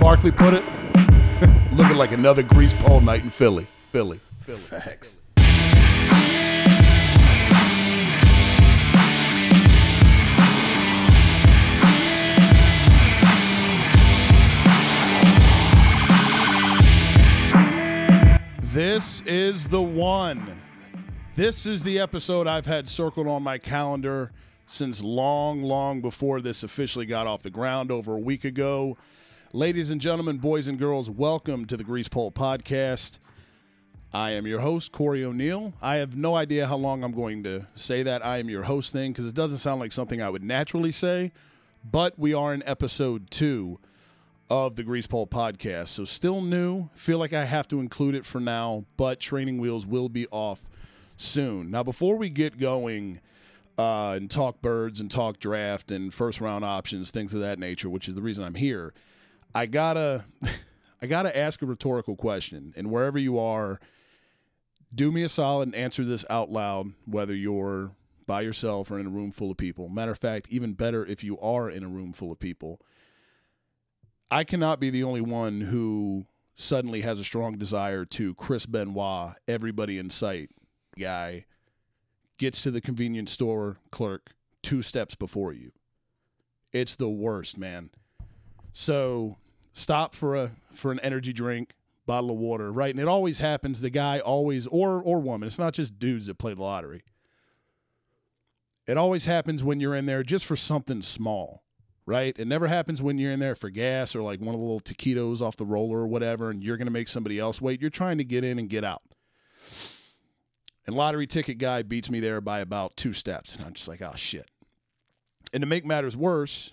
Barkley put it? Looking like another grease pole night in Philly. Philly. Philly. Facts. This is the one. This is the episode I've had circled on my calendar since long, long before this officially got off the ground over a week ago. Ladies and gentlemen, boys and girls, welcome to the Grease Pole Podcast. I am your host, Corey O'Neill. I have no idea how long I'm going to say that I am your host thing because it doesn't sound like something I would naturally say, but we are in episode two of the Grease Pole podcast. So still new. Feel like I have to include it for now, but training wheels will be off soon. Now, before we get going uh, and talk birds and talk draft and first round options, things of that nature, which is the reason I'm here, I gotta I gotta ask a rhetorical question. And wherever you are, do me a solid and answer this out loud, whether you're by yourself or in a room full of people. Matter of fact, even better if you are in a room full of people. I cannot be the only one who suddenly has a strong desire to Chris Benoit, everybody in sight guy, gets to the convenience store clerk two steps before you. It's the worst, man. So stop for a for an energy drink, bottle of water, right? And it always happens. The guy always or or woman. It's not just dudes that play the lottery. It always happens when you're in there just for something small right? It never happens when you're in there for gas or like one of the little taquitos off the roller or whatever, and you're to make somebody else wait. You're trying to get in and get out. And lottery ticket guy beats me there by about two steps. And I'm just like, oh, shit. And to make matters worse,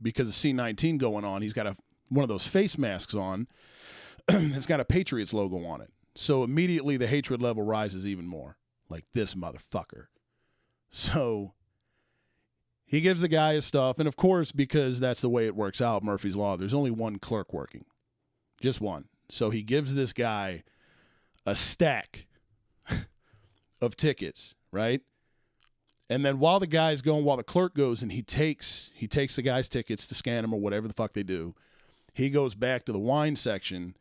because of C19 going on, he's got a one of those face masks on. it's got a Patriots logo on it. So immediately the hatred level rises even more. Like this motherfucker. So he gives the guy his stuff, and of course, because that's the way it works out, Murphy's Law, there's only one clerk working. Just one. So he gives this guy a stack of tickets, right? And then while the guy's going, while the clerk goes and he takes he takes the guy's tickets to scan them or whatever the fuck they do, he goes back to the wine section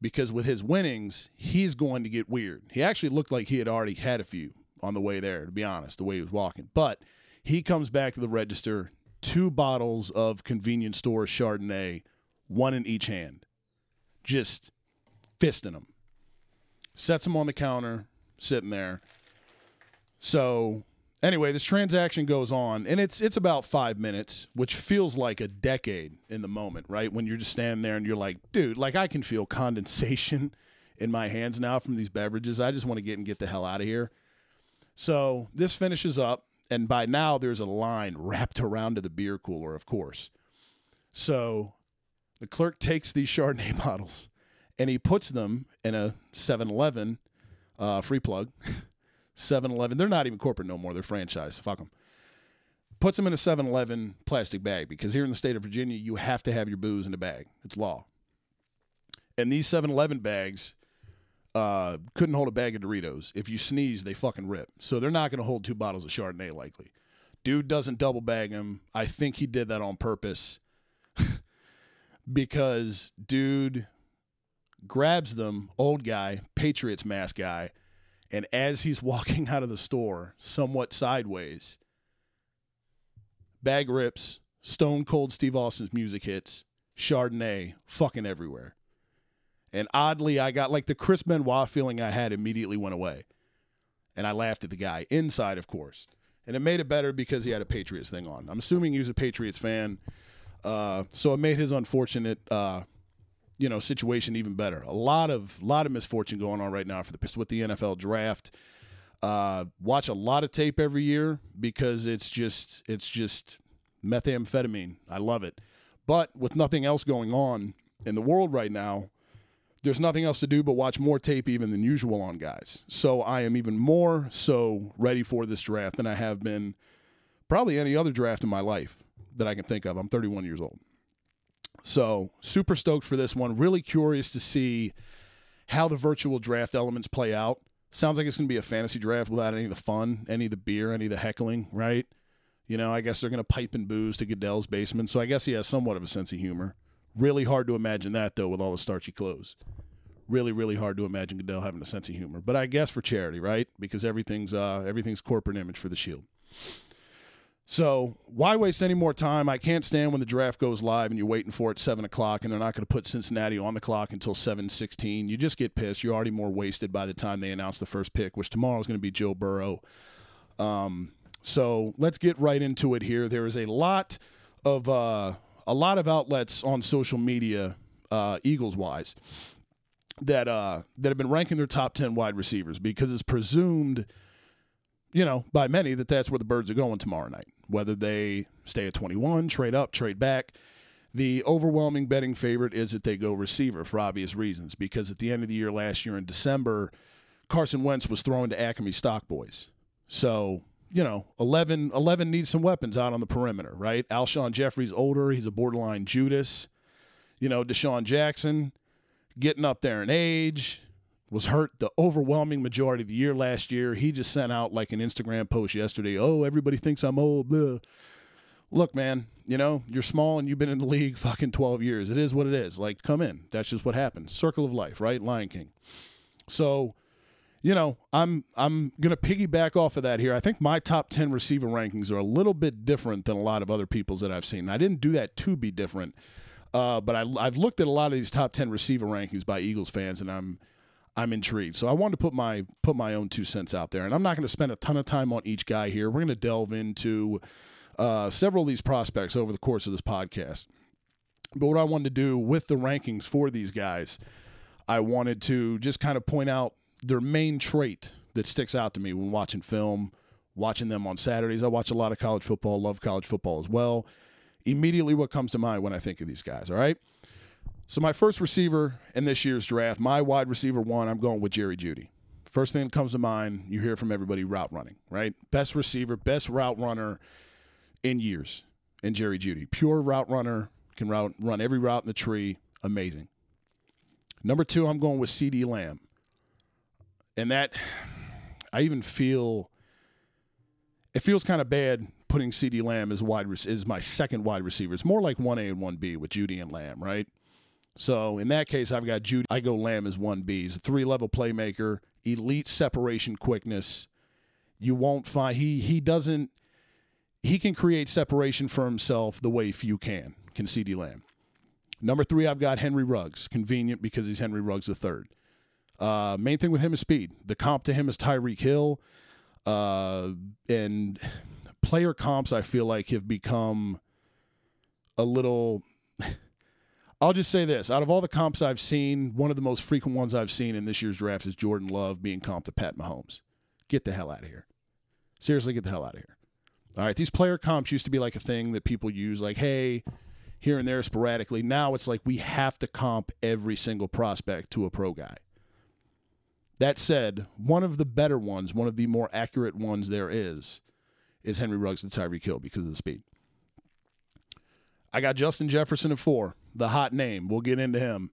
because with his winnings, he's going to get weird. He actually looked like he had already had a few on the way there, to be honest, the way he was walking. But he comes back to the register, two bottles of convenience store Chardonnay, one in each hand, just fisting them. Sets them on the counter, sitting there. So anyway, this transaction goes on, and it's it's about five minutes, which feels like a decade in the moment, right? When you're just standing there and you're like, dude, like I can feel condensation in my hands now from these beverages. I just want to get and get the hell out of here. So this finishes up and by now there's a line wrapped around to the beer cooler, of course. So the clerk takes these Chardonnay bottles and he puts them in a 7 Eleven, uh, free plug. 7 Eleven, they're not even corporate no more, they're franchise. Fuck them. Puts them in a 7 Eleven plastic bag because here in the state of Virginia, you have to have your booze in a bag. It's law. And these 7 Eleven bags uh, couldn't hold a bag of Doritos. If you sneeze, they fucking rip. So they're not going to hold two bottles of Chardonnay likely. Dude doesn't double bag them. I think he did that on purpose because dude grabs them, old guy, Patriots mask guy, and as he's walking out of the store, somewhat sideways, bag rips, stone cold Steve Austin's music hits, Chardonnay fucking everywhere. And oddly, I got like the Chris Benoit feeling I had immediately went away. And I laughed at the guy inside, of course. And it made it better because he had a Patriots thing on. I'm assuming he was a Patriots fan. Uh, so it made his unfortunate, uh, you know, situation even better. A lot of lot of misfortune going on right now for the with the NFL draft. Uh, watch a lot of tape every year because it's just it's just methamphetamine. I love it. But with nothing else going on in the world right now, there's nothing else to do but watch more tape even than usual on guys. So I am even more so ready for this draft than I have been probably any other draft in my life that I can think of. I'm 31 years old. So super stoked for this one. Really curious to see how the virtual draft elements play out. Sounds like it's going to be a fantasy draft without any of the fun, any of the beer, any of the heckling, right? You know, I guess they're going to pipe and booze to Goodell's basement. So I guess he has somewhat of a sense of humor. Really hard to imagine that, though, with all the starchy clothes. Really, really hard to imagine Goodell having a sense of humor. But I guess for charity, right? Because everything's uh, everything's corporate image for the Shield. So why waste any more time? I can't stand when the draft goes live and you're waiting for it seven o'clock and they're not going to put Cincinnati on the clock until seven sixteen. You just get pissed. You're already more wasted by the time they announce the first pick, which tomorrow is going to be Joe Burrow. Um, so let's get right into it here. There is a lot of uh, a lot of outlets on social media, uh, Eagles wise, that uh, that have been ranking their top ten wide receivers because it's presumed you know, by many that that's where the birds are going tomorrow night. Whether they stay at 21, trade up, trade back. The overwhelming betting favorite is that they go receiver for obvious reasons because at the end of the year last year in December, Carson Wentz was thrown to Acme Stock Boys. So, you know, 11, 11 needs some weapons out on the perimeter, right? Alshon Jeffery's older. He's a borderline Judas. You know, DeSean Jackson getting up there in age was hurt the overwhelming majority of the year last year. He just sent out like an Instagram post yesterday. Oh, everybody thinks I'm old. Blah. Look, man, you know, you're small and you've been in the league fucking 12 years. It is what it is. Like, come in. That's just what happens. Circle of life, right? Lion King. So, you know, I'm I'm gonna piggyback off of that here. I think my top 10 receiver rankings are a little bit different than a lot of other people's that I've seen. I didn't do that to be different, uh, but I, I've looked at a lot of these top 10 receiver rankings by Eagles fans, and I'm I'm intrigued. So I wanted to put my put my own two cents out there, and I'm not going to spend a ton of time on each guy here. We're going to delve into uh, several of these prospects over the course of this podcast. But what I wanted to do with the rankings for these guys, I wanted to just kind of point out their main trait that sticks out to me when watching film, watching them on Saturdays. I watch a lot of college football, love college football as well. Immediately, what comes to mind when I think of these guys, all right? So my first receiver in this year's draft, my wide receiver one, I'm going with Jerry Jeudy. First thing that comes to mind, you hear from everybody route running, right? Best receiver, best route runner in years in Jerry Jeudy. Pure route runner, can route, run every route in the tree. Amazing. Number two, I'm going with CeeDee Lamb. And that, I even feel, it feels kind of bad putting CeeDee Lamb as wide as my second wide receiver. It's more like 1A and 1B with Jeudy and Lamb, right? So in that case, I've got Jeudy. I go Lamb as 1B. He's a three level playmaker, elite separation quickness. You won't find he he doesn't he can create separation for himself the way few can. Can CeeDee Lamb. Number three, I've got Henry Ruggs. Convenient because he's Henry Ruggs the third. Uh, main thing with him is speed. The comp to him is Tyreek Hill. Uh, and player comps, I feel like, have become a little I'll just say this: out of all the comps I've seen, one of the most frequent ones I've seen in this year's draft is Jordan Love being comped to Pat Mahomes. Get the hell out of here! Seriously, get the hell out of here! All right, these player comps used to be like a thing that people use, like, hey, here and there sporadically. Now it's like we have to comp every single prospect to a pro guy. That said, one of the better ones, one of the more accurate ones there is, is Henry Ruggs and Tyreek Hill because of the speed. I got Justin Jefferson at four the hot name. We'll get into him.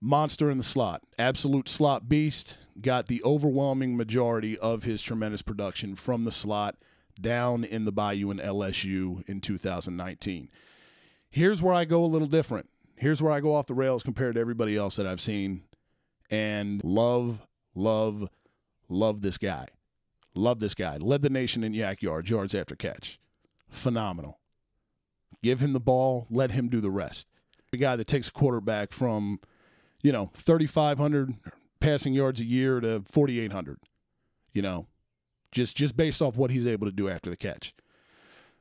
Monster in the slot, absolute slot beast. Got the overwhelming majority of his tremendous production from the slot down in the Bayou and LSU in 2019. Here's where I go a little different. Here's where I go off the rails compared to everybody else that I've seen. And love, love, love this guy. Love this guy. Led the nation in YAC yards, yards after catch. Phenomenal. Give him the ball, let him do the rest a guy that takes a quarterback from, you know, 3,500 passing yards a year to 4,800, you know, just just based off what he's able to do after the catch.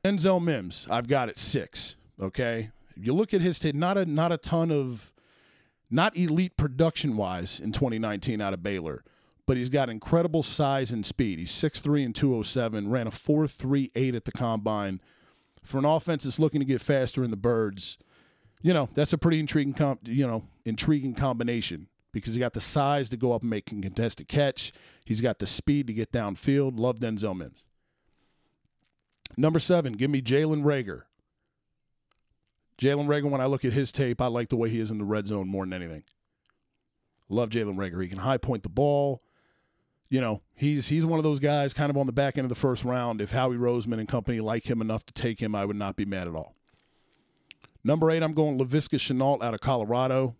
Denzel Mims, I've got it six. Okay, you look at his not a not a ton of, not elite production wise in 2019 out of Baylor, but he's got incredible size and speed. He's 6'3 and 207, ran a 4.38 at the combine for an offense that's looking to get faster in the birds, you know, that's a pretty intriguing, com- you know, intriguing combination because he got the size to go up and make a contested catch. He's got the speed to get downfield. Love Denzel Mims. Number seven, give me Jalen Reagor. Jalen Reagor, when I look at his tape, I like the way he is in the red zone more than anything. Love Jalen Reagor. He can high point the ball. You know, he's he's one of those guys kind of on the back end of the first round. If Howie Roseman and company like him enough to take him, I would not be mad at all. Number eight, I'm going Laviska Shenault out of Colorado.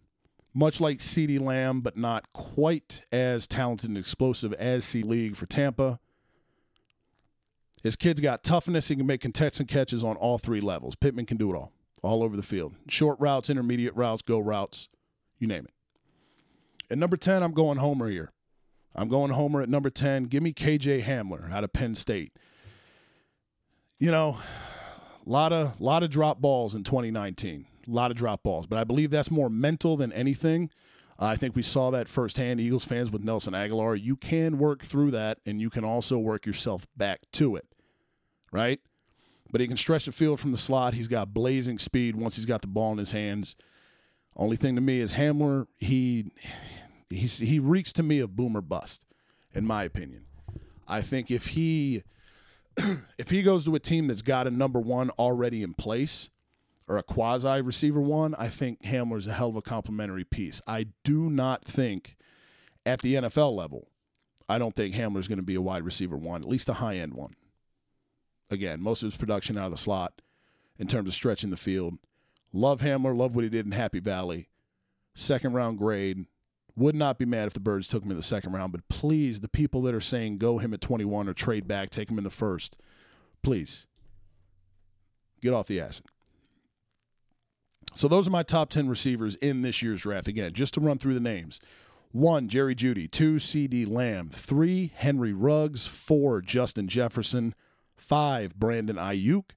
Much like CeeDee Lamb, but not quite as talented and explosive as C League for Tampa. His kid's got toughness. He can make contested catches on all three levels. Pittman can do it all, all over the field. Short routes, intermediate routes, go routes, you name it. At number 10, I'm going Homer here. I'm going Homer at number 10. Give me KJ Hamler out of Penn State. You know, lot of lot of drop balls in 2019. A lot of drop balls, but I believe that's more mental than anything. Uh, I think we saw that firsthand, Eagles fans with Nelson Agholor, You can work through that, and you can also work yourself back to it right? But he can stretch the field from the slot. He's got blazing speed once he's got the ball in his hands. Only thing to me is Hamler, he he reeks to me of boomer bust, in my opinion. I think if he if he goes to a team that's got a number one already in place or a quasi receiver one, I think Hamler's a hell of a complimentary piece. I do not think at the NFL level, I don't think Hamler's going to be a wide receiver one, at least a high end one again, most of his production out of the slot in terms of stretching the field. Love Hamler, love what he did in Happy Valley. Second round grade. Would not be mad if the Birds took him in the second round, but please, the people that are saying go him at 21 or trade back, take him in the first, please get off the acid. So those are my top 10 receivers in this year's draft. Again, just to run through the names. One, Jerry Jeudy. Two, CeeDee Lamb. Three, Henry Ruggs. Four, Justin Jefferson. Five, Brandon Aiyuk.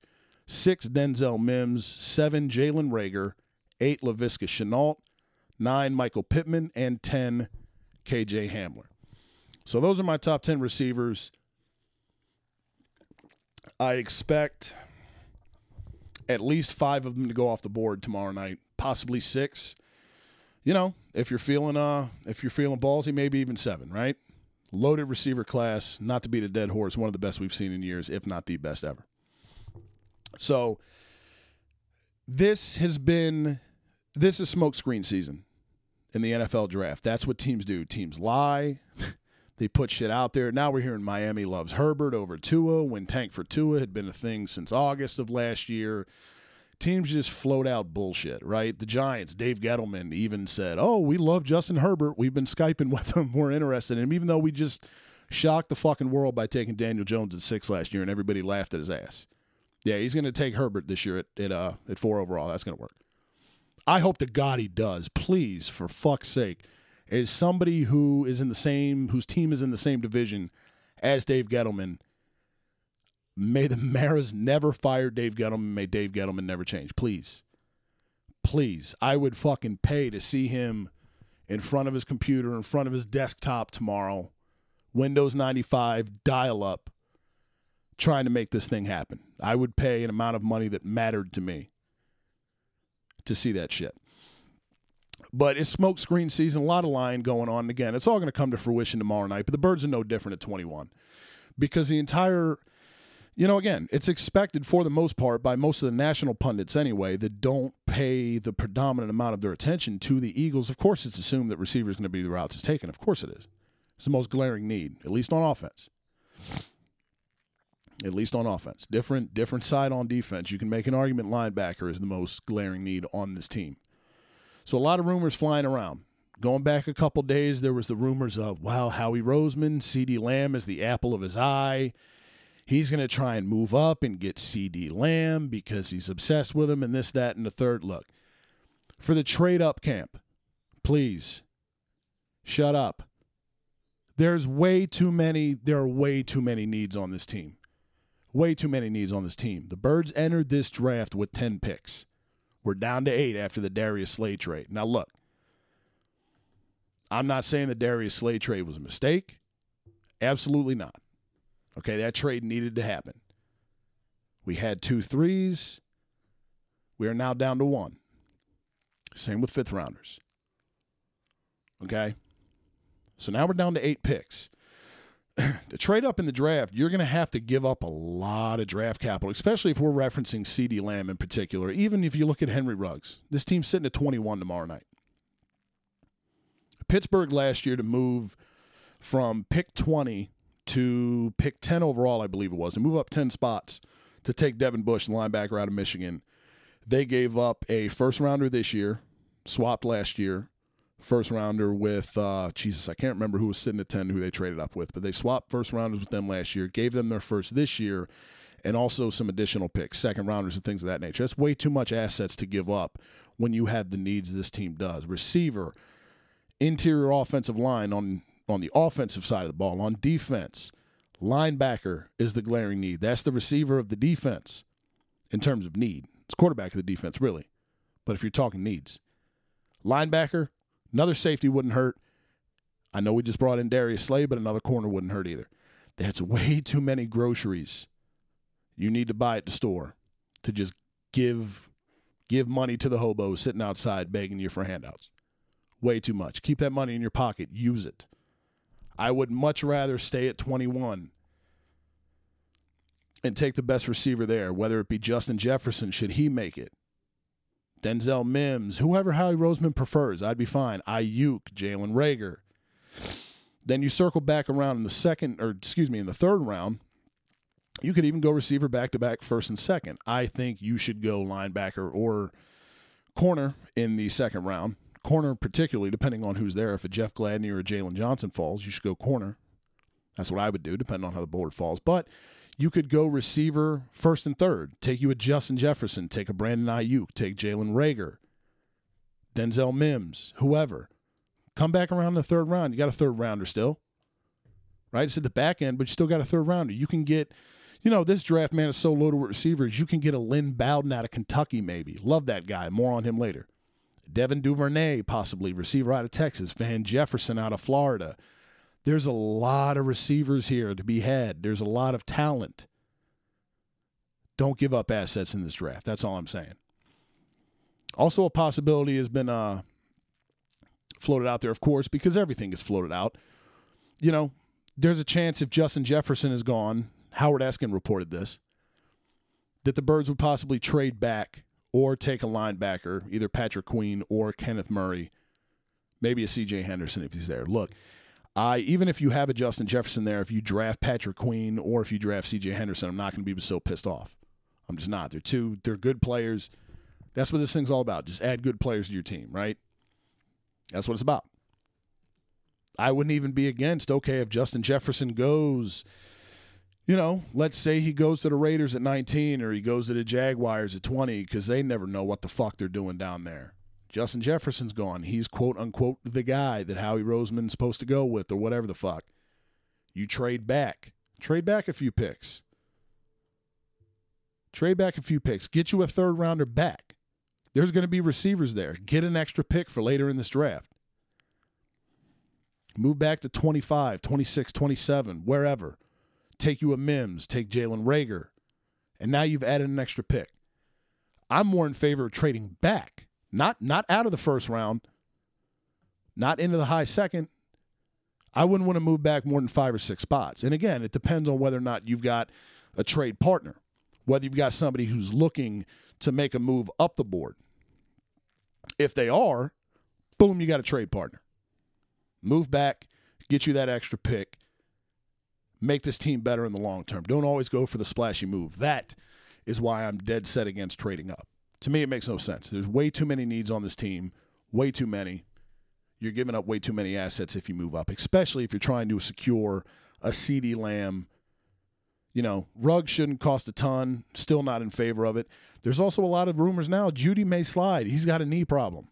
Six, Denzel Mims. Seven, Jalen Reagor. Eight, Laviska Shenault. Nine, Michael Pittman. And 10, KJ Hamler. So those are my top 10 receivers. I expect at least five of them to go off the board tomorrow night, possibly six. You know, if you're feeling uh if you're feeling ballsy, maybe even seven, right? Loaded receiver class, not to beat a dead horse, one of the best we've seen in years, if not the best ever. So this has been this is smokescreen season in the NFL draft. That's what teams do. Teams lie. they put shit out there. Now we're hearing Miami loves Herbert over Tua when tank for Tua had been a thing since August of last year teams just float out bullshit, right? The Giants, Dave Gettleman even said, "Oh, we love Justin Herbert. We've been skyping with him. We're interested in him, even though we just shocked the fucking world by taking Daniel Jones at six last year, and everybody laughed at his ass." Yeah, he's going to take Herbert this year at at, uh, at four overall. That's going to work. I hope to God he does. Please, for fuck's sake, is somebody who is in the same whose team is in the same division as Dave Gettleman May the Maras never fire Dave Gettleman. May Dave Gettleman never change. Please. Please. I would fucking pay to see him in front of his computer, in front of his desktop tomorrow, Windows 95, dial up, trying to make this thing happen. I would pay an amount of money that mattered to me to see that shit. But it's smoke screen season, a lot of lying going on. again, it's all going to come to fruition tomorrow night, but the Birds are no different at 21 because the entire you know, again, it's expected for the most part by most of the national pundits anyway that don't pay the predominant amount of their attention to the Eagles. Of course, it's assumed that receiver is going to be the routes it's taken. Of course, it is. It's the most glaring need, at least on offense. At least on offense. Different, different side on defense. You can make an argument linebacker is the most glaring need on this team. So a lot of rumors flying around. Going back a couple days, there was the rumors of wow, Howie Roseman, CeeDee Lamb is the apple of his eye he's going to try and move up and get CeeDee Lamb because he's obsessed with him and this, that, and the third. Look, for the trade up camp, please shut up. There's way too many, there are way too many needs on this team. Way too many needs on this team. The Birds entered this draft with 10 picks. We're down to eight after the Darius Slay trade. Now, look, I'm not saying the Darius Slay trade was a mistake. Absolutely not. Okay, that trade needed to happen. We had two threes. We are now down to one. Same with fifth rounders. Okay. So now we're down to eight picks. To trade up in the draft, you're going to have to give up a lot of draft capital, especially if we're referencing CeeDee Lamb in particular. Even if you look at Henry Ruggs, this team's sitting at 21 tomorrow night. Pittsburgh last year to move from pick 20 to pick 10 overall, I believe it was, to move up 10 spots to take Devin Bush, the linebacker out of Michigan. They gave up a first rounder this year, swapped last year, first rounder with uh, Jesus. I can't remember who was sitting at ten, who they traded up with, but they swapped first rounders with them last year, gave them their first this year, and also some additional picks, second rounders, and things of that nature. That's way too much assets to give up when you have the needs this team does. Receiver, interior offensive line on on the offensive side of the ball, on defense. Linebacker is the glaring need. That's the receiver of the defense in terms of need. It's quarterback of the defense, really. But if you're talking needs, linebacker, Another safety wouldn't hurt. I know we just brought in Darius Slay, but another corner wouldn't hurt either. That's way too many groceries you need to buy at the store to just give give money to the hobos sitting outside begging you for handouts. Way too much. Keep that money in your pocket. Use it. I would much rather stay at 21 and take the best receiver there, whether it be Justin Jefferson, should he make it, Denzel Mims, whoever Howie Roseman prefers, I'd be fine. Aiyuk, Jalen Reagor. Then you circle back around in the second, or excuse me, in the third round. You could even go receiver back to back, first and second. I think you should go linebacker or corner in the second round. Corner, particularly, depending on who's there. If a Jeff Gladney or a Jaylon Johnson falls, you should go corner. That's what I would do, depending on how the board falls. But you could go receiver first and third. Take you a Justin Jefferson, take a Brandon Aiyuk, take Jalen Reagor, Denzel Mims, whoever. Come back around the third round. You got a third rounder still, right? It's at the back end, but you still got a third rounder. You can get, you know, this draft man is so loaded with receivers. You can get a Lynn Bowden out of Kentucky, maybe. Love that guy. More on him later. Devin Duvernay, possibly receiver out of Texas. Van Jefferson out of Florida. There's a lot of receivers here to be had. There's a lot of talent. Don't give up assets in this draft. That's all I'm saying. Also, a possibility has been uh, floated out there, of course, because everything is floated out. You know, there's a chance if Justin Jefferson is gone, Howard Eskin reported this, that the Birds would possibly trade back or take a linebacker, either Patrick Queen or Kenneth Murray, maybe a CJ Henderson if he's there. Look, I even if you have a Justin Jefferson there, if you draft Patrick Queen or if you draft C.J. Henderson, I'm not going to be so pissed off. I'm just not. They're two. They're good players. That's what this thing's all about. Just add good players to your team, right? That's what it's about. I wouldn't even be against. Okay, if Justin Jefferson goes, you know, let's say he goes to the Raiders at 19 or he goes to the Jaguars at 20 because they never know what the fuck they're doing down there. Justin Jefferson's gone. He's quote unquote the guy that Howie Roseman's supposed to go with or whatever the fuck. You trade back. Trade back a few picks. Trade back a few picks. Get you a third rounder back. There's going to be receivers there. Get an extra pick for later in this draft. Move back to 25, 26, 27, wherever. Take you a Mims, take Jalen Reagor. and now you've added an extra pick. I'm more in favor of trading back not not out of the first round, not into the high second. I wouldn't want to move back more than five or six spots. And again, it depends on whether or not you've got a trade partner, whether you've got somebody who's looking to make a move up the board. If they are, boom, you got a trade partner. Move back, get you that extra pick, make this team better in the long term. Don't always go for the splashy move. That is why I'm dead set against trading up. To me, it makes no sense. There's way too many needs on this team, way too many. You're giving up way too many assets if you move up, especially if you're trying to secure a CeeDee Lamb. You know, Ruggs shouldn't cost a ton. Still not in favor of it. There's also a lot of rumors now. Jeudy may slide. He's got a knee problem,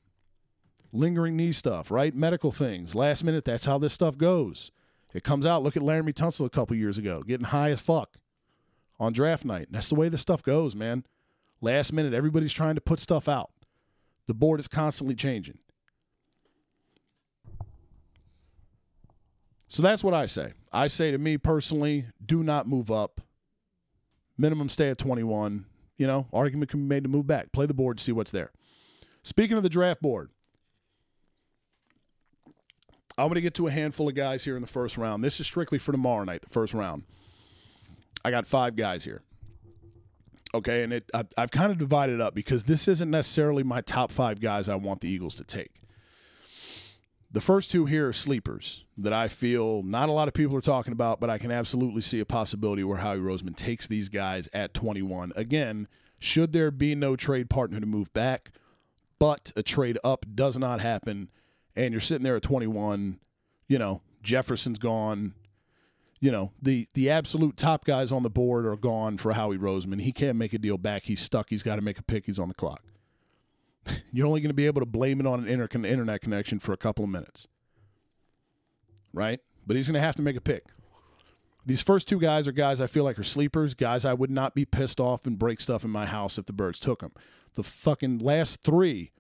lingering knee stuff, right? Medical things. Last minute, that's how this stuff goes. It comes out. Look at Laremy Tunsil a couple years ago, getting high as fuck on draft night. That's the way this stuff goes, man. Last minute, everybody's trying to put stuff out. The board is constantly changing. So that's what I say. I say to me personally, do not move up. minimum stay at 21. You know, argument can be made to move back. Play the board, see what's there. Speaking of the draft board, I'm going to get to a handful of guys here in the first round. This is strictly for tomorrow night, the first round. I got five guys here. Okay, and it I've, I've kind of divided up because this isn't necessarily my top five guys I want the Eagles to take. The first two here are sleepers that I feel not a lot of people are talking about, but I can absolutely see a possibility where Howie Roseman takes these guys at 21. Again, should there be no trade partner to move back, but a trade up does not happen, and you're sitting there at 21, you know, Jefferson's gone. You know, the the absolute top guys on the board are gone for Howie Roseman. He can't make a deal back. He's stuck. He's got to make a pick. He's on the clock. You're only going to be able to blame it on an inter- internet connection for a couple of minutes. Right? But he's going to have to make a pick. These first two guys are guys I feel like are sleepers, guys I would not be pissed off and break stuff in my house if the birds took them. The fucking last three,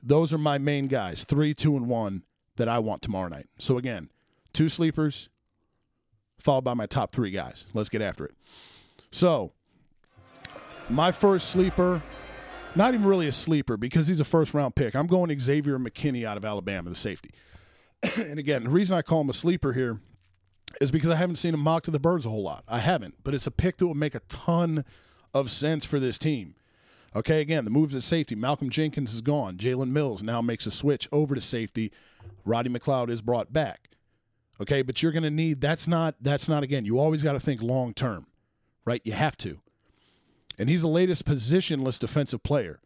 those are my main guys. Three, two, and one that I want tomorrow night. So again, two sleepers, followed by my top three guys. Let's get after it. So, my first sleeper not even really a sleeper because he's a first round pick. I'm going Xavier McKinney out of Alabama, the safety. and again, the reason I call him a sleeper here is because I haven't seen him mock to the birds a whole lot. I haven't, but it's a pick that will make a ton of sense for this team. Okay, again, the moves at safety. Malcolm Jenkins is gone. Jalen Mills now makes a switch over to safety. Roddy McLeod is brought back. Okay, but you're going to need that's not that's not again. You always got to think long term, right? You have to and he's the latest positionless defensive player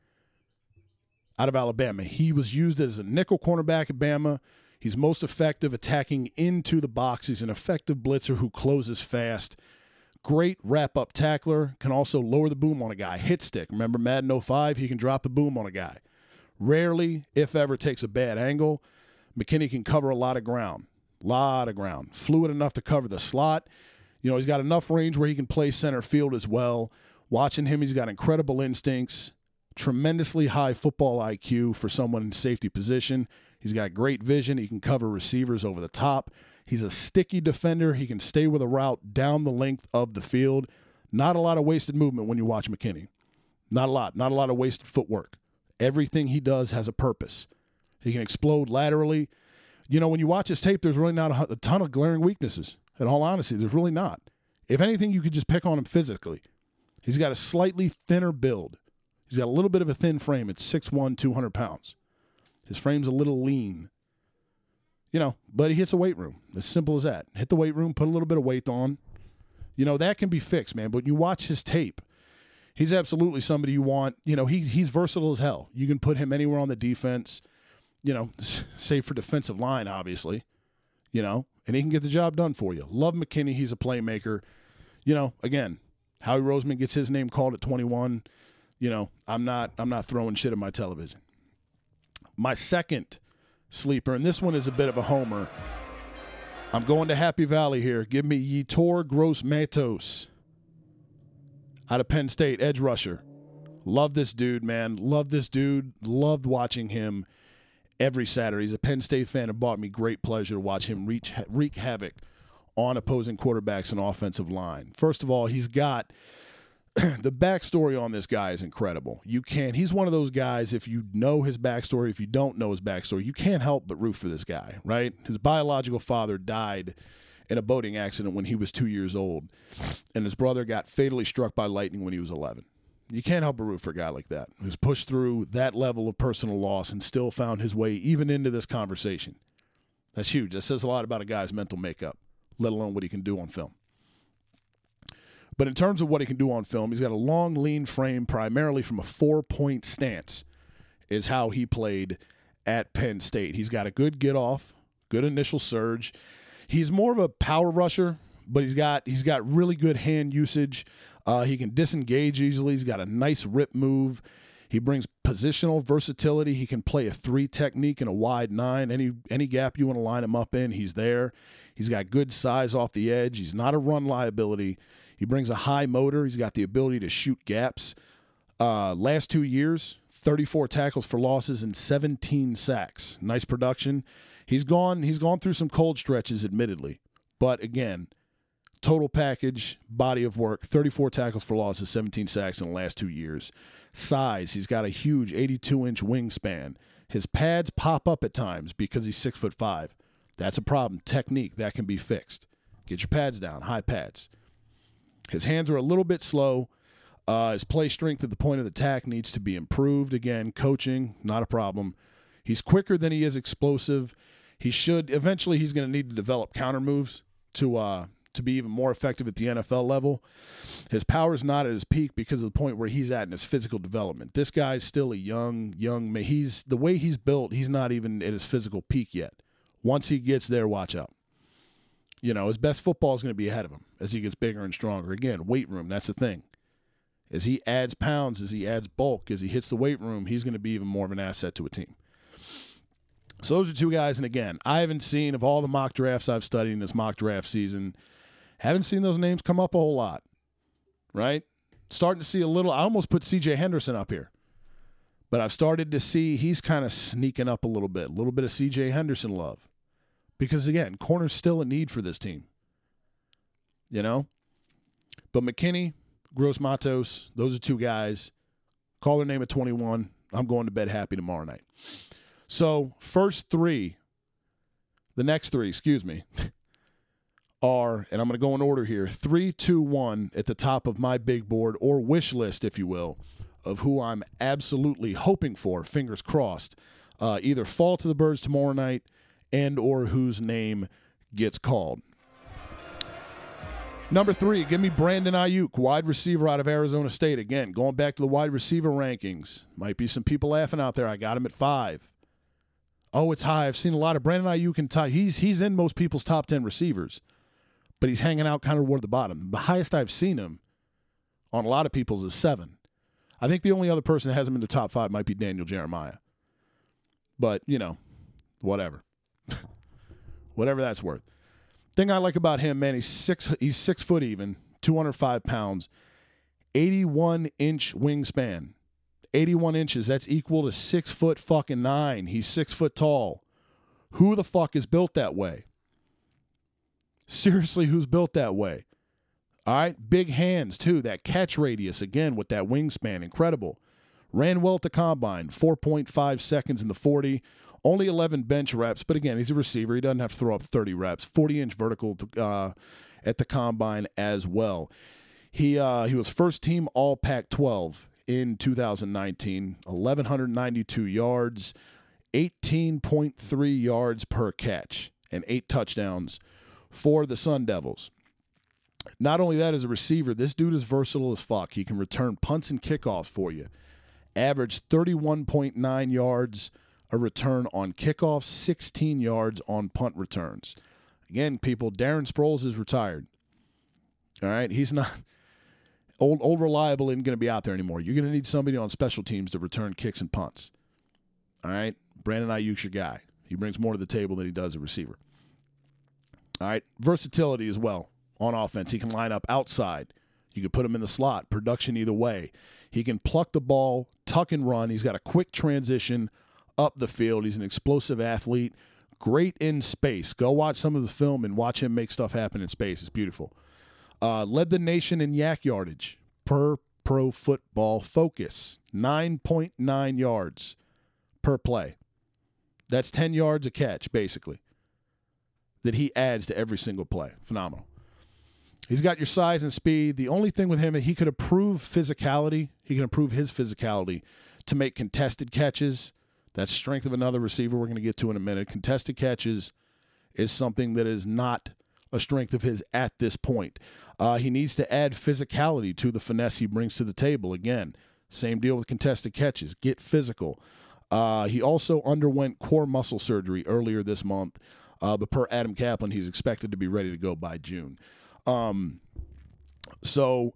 out of Alabama. He was used as a nickel cornerback at Bama. He's most effective attacking into the box. He's an effective blitzer who closes fast. Great wrap up tackler. Can also lower the boom on a guy. Hit stick. Remember Madden 05? He can drop the boom on a guy. Rarely, if ever, takes a bad angle. McKinney can cover a lot of ground. Lot of ground. Fluid enough to cover the slot. You know, he's got enough range where he can play center field as well. Watching him, he's got incredible instincts, tremendously high football IQ for someone in safety position. He's got great vision. He can cover receivers over the top. He's a sticky defender. He can stay with a route down the length of the field. Not a lot of wasted movement when you watch McKinney. Not a lot. Not a lot of wasted footwork. Everything he does has a purpose. He can explode laterally. You know, when you watch his tape, there's really not a ton of glaring weaknesses. In all honesty, there's really not. If anything, you could just pick on him physically. He's got a slightly thinner build. He's got a little bit of a thin frame. It's 6'1, 200 pounds. His frame's a little lean. You know, but he hits a weight room. As simple as that. Hit the weight room, put a little bit of weight on. You know, that can be fixed, man. But you watch his tape. He's absolutely somebody you want. You know, he he's versatile as hell. You can put him anywhere on the defense, you know, save for defensive line, obviously. You know, and he can get the job done for you. Love McKinney. He's a playmaker. You know, again, Howie Roseman gets his name called at 21. You know, I'm not I'm not throwing shit at my television. My second sleeper, and this one is a bit of a homer. I'm going to Happy Valley here. Give me Yetur Gross Matos out of Penn State, edge rusher. Love this dude, man. Love this dude. Loved watching him every Saturday. He's a Penn State fan and brought me great pleasure to watch him reach, wreak havoc on opposing quarterbacks and offensive line. First of all, he's got the backstory on this guy is incredible. You can't, he's one of those guys, if you know his backstory, if you don't know his backstory, you can't help but root for this guy, right? His biological father died in a boating accident when he was two years old, and his brother got fatally struck by lightning when he was 11. You can't help but root for a guy like that who's pushed through that level of personal loss and still found his way even into this conversation. That's huge. That says a lot about a guy's mental makeup let alone what he can do on film. But in terms of what he can do on film, he's got a long, lean frame, primarily from a four point stance, is how he played at Penn State. He's got a good get off, good initial surge. He's more of a power rusher, but he's got he's got really good hand usage. Uh, he can disengage easily. He's got a nice rip move. He brings positional versatility. He can play a three technique and a wide nine. Any any gap you want to line him up in, he's there. He's got good size off the edge. He's not a run liability. He brings a high motor. He's got the ability to shoot gaps. Uh, last two years, 34 tackles for losses and 17 sacks. Nice production. He's gone. He's gone through some cold stretches, admittedly, but again, Total package, body of work, 34 tackles for losses, 17 sacks in the last two years. Size, he's got a huge 82 inch wingspan. His pads pop up at times because he's six foot five. That's a problem. Technique, that can be fixed. Get your pads down, high pads. His hands are a little bit slow. Uh, his play strength at the point of attack needs to be improved. Again, coaching, not a problem. He's quicker than he is explosive. He should eventually. He's going to need to develop counter moves to uh, to be even more effective at the NFL level. His power is not at his peak because of the point where he's at in his physical development. This guy's still a young, young man. He's the way he's built. He's not even at his physical peak yet. Once he gets there, watch out. You know, his best football is going to be ahead of him as he gets bigger and stronger. Again, weight room. That's the thing. As he adds pounds, as he adds bulk, as he hits the weight room, he's going to be even more of an asset to a team. So those are two guys. And again, I haven't seen of all the mock drafts I've studied in this mock draft season, haven't seen those names come up a whole lot. Right? Starting to see a little. I almost put C.J. Henderson up here, but I've started to see he's kind of sneaking up a little bit. A little bit of C.J. Henderson love, because again, corner's still a need for this team. You know, but McKinney, Gross Matos, those are two guys. Call their name at 21. I'm going to bed happy tomorrow night. So, first three, the next three, excuse me, are, and I'm going to go in order here three, two, one at the top of my big board or wish list, if you will, of who I'm absolutely hoping for, fingers crossed, uh, either fall to the birds tomorrow night and or whose name gets called. Number three, give me Brandon Aiyuk, wide receiver out of Arizona State. Again, going back to the wide receiver rankings. Might be some people laughing out there. I got him at five. Oh, it's high. I've seen a lot of Brandon Aiyuk and Ty. He's he's in most people's top ten receivers, but he's hanging out kind of toward the bottom. The highest I've seen him on a lot of people's is seven. I think the only other person that has him in the top five might be Daniel Jeremiah. But you know, whatever, whatever that's worth. Thing I like about him, man, he's six. He's six foot even, two hundred five pounds, eighty one inch wingspan. 81 inches. That's equal to six foot fucking nine. He's six foot tall. Who the fuck is built that way? Seriously, who's built that way? All right, big hands too. That catch radius again with that wingspan, incredible. Ran well at the combine, 4.5 seconds in the 40, only 11 bench reps. But again, he's a receiver. He doesn't have to throw up 30 reps. 40 inch vertical uh, at the combine as well. He uh, he was first team All Pac-12 in 2019, 1,192 yards, 18.3 yards per catch, and eight touchdowns for the Sun Devils. Not only that, as a receiver, this dude is versatile as fuck. He can return punts and kickoffs for you. Averaged 31.9 yards a return on kickoffs, 16 yards on punt returns. Again, people, Darren Sproles is retired. All right, he's not old old reliable isn't going to be out there anymore. You're going to need somebody on special teams to return kicks and punts. All right, Brandon Aiyuk's your guy. He brings more to the table than he does a receiver. All right, versatility as well on offense. He can line up outside. You can put him in the slot. Production either way. He can pluck the ball, tuck and run. He's got a quick transition up the field. He's an explosive athlete. Great in space. Go watch some of the film and watch him make stuff happen in space. It's beautiful. Uh, led the nation in YAC yardage per pro football focus 9.9 yards per play. That's 10 yards a catch, basically, that he adds to every single play. Phenomenal. He's got your size and speed. The only thing with him, he could improve physicality. He can improve his physicality to make contested catches. That's strength of another receiver we're going to get to in a minute. Contested catches is something that is not a strength of his at this point. Uh, he needs to add physicality to the finesse he brings to the table. Again, same deal with contested catches. Get physical. Uh, he also underwent core muscle surgery earlier this month, uh, but per Adam Caplan, he's expected to be ready to go by June. Um, so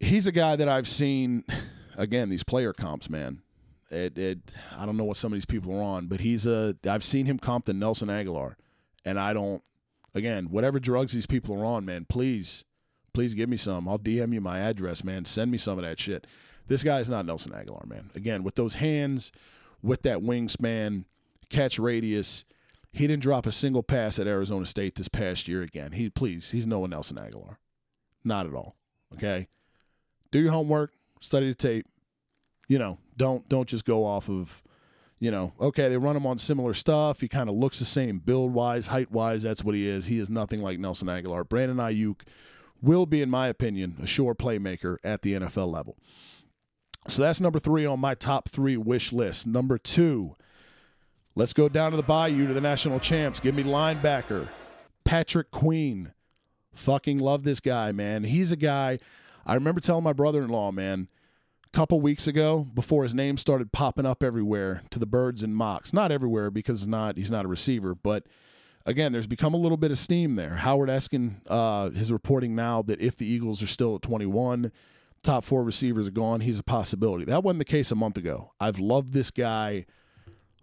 he's a guy that I've seen. Again, these player comps, man. It, it, I don't know what some of these people are on, but he's a. I've seen him comp to Nelson Agholor, and I don't again, whatever drugs these people are on, man, please, please give me some. I'll DM you my address, man. Send me some of that shit. This guy is not Nelson Agholor, man. Again, with those hands, with that wingspan, catch radius, He didn't drop a single pass at Arizona State this past year again. He please, he's no one else Nelson Agholor. Not at all. Okay? Do your homework, study the tape. You know, don't don't just go off of you know, okay, they run him on similar stuff. He kind of looks the same build wise, height wise. That's what he is. He is nothing like Nelson Agholor. Brandon Aiyuk will be, in my opinion, a sure playmaker at the NFL level. So that's number three on my top three wish list. Number two, let's go down to the bayou to the national champs. Give me linebacker, Patrick Queen. Fucking love this guy, man. He's a guy. I remember telling my brother in law, man, a couple weeks ago before his name started popping up everywhere to the birds and mocks. Not everywhere because he's not he's not a receiver, but again, there's become a little bit of steam there. Howard Eskin uh, is reporting now that if the Eagles are still at 21, top four receivers are gone, he's a possibility. That wasn't the case a month ago. I've loved this guy,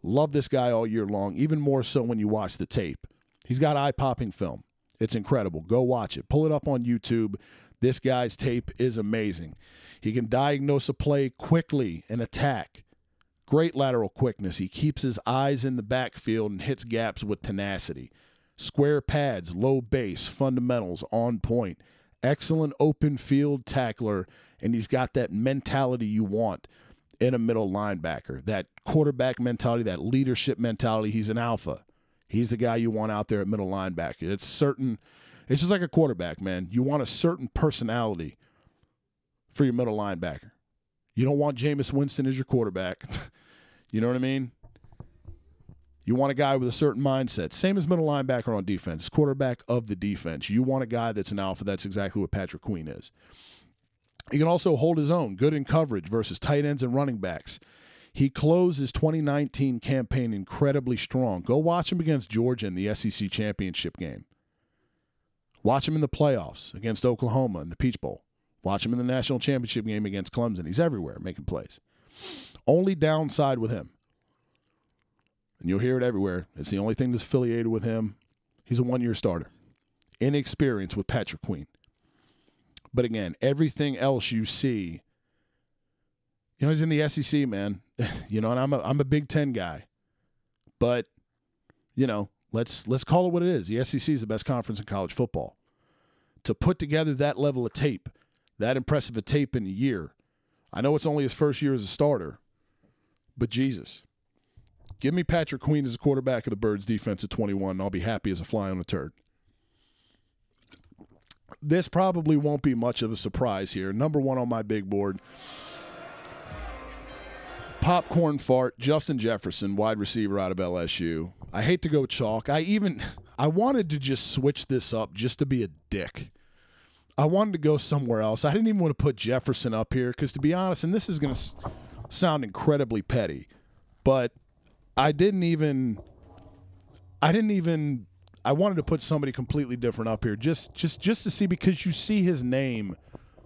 loved this guy all year long, even more so when you watch the tape. He's got eye popping film. It's incredible. Go watch it. Pull it up on YouTube. This guy's tape is amazing. He can diagnose a play quickly and attack. Great lateral quickness. He keeps his eyes in the backfield and hits gaps with tenacity. Square pads, low base, fundamentals on point. Excellent open field tackler, and he's got that mentality you want in a middle linebacker. That quarterback mentality, that leadership mentality. He's an alpha. He's the guy you want out there at middle linebacker. It's certain. It's just like a quarterback, man. You want a certain personality for your middle linebacker. You don't want Jameis Winston as your quarterback. you know what I mean? You want a guy with a certain mindset. Same as middle linebacker on defense, quarterback of the defense. You want a guy that's an alpha. That's exactly what Patrick Queen is. He can also hold his own, good in coverage versus tight ends and running backs. He closed his 2019 campaign incredibly strong. Go watch him against Georgia in the SEC championship game. Watch him in the playoffs against Oklahoma in the Peach Bowl. Watch him in the national championship game against Clemson. He's everywhere making plays. Only downside with him, and you'll hear it everywhere, it's the only thing that's affiliated with him. He's a one year starter. Inexperience with Patrick Queen. But again, everything else you see, you know, he's in the SEC, man. you know, and I'm a I'm a Big Ten guy. But, you know, let's let's call it what it is. The SEC is the best conference in college football. To put together that level of tape that impressive a tape in a year. I know it's only his first year as a starter, but Jesus. Give me Patrick Queen as a quarterback of the Birds defense at 21, and I'll be happy as a fly on a turd. This probably won't be much of a surprise here. Number one on my big board popcorn fart, Justin Jefferson, wide receiver out of LSU. I hate to go chalk. I even I wanted to just switch this up just to be a dick I wanted to go somewhere else. I didn't even want to put Jefferson up here because, to be honest, and this is going to sound incredibly petty, but I didn't even. I didn't even. I wanted to put somebody completely different up here, just just just to see because you see his name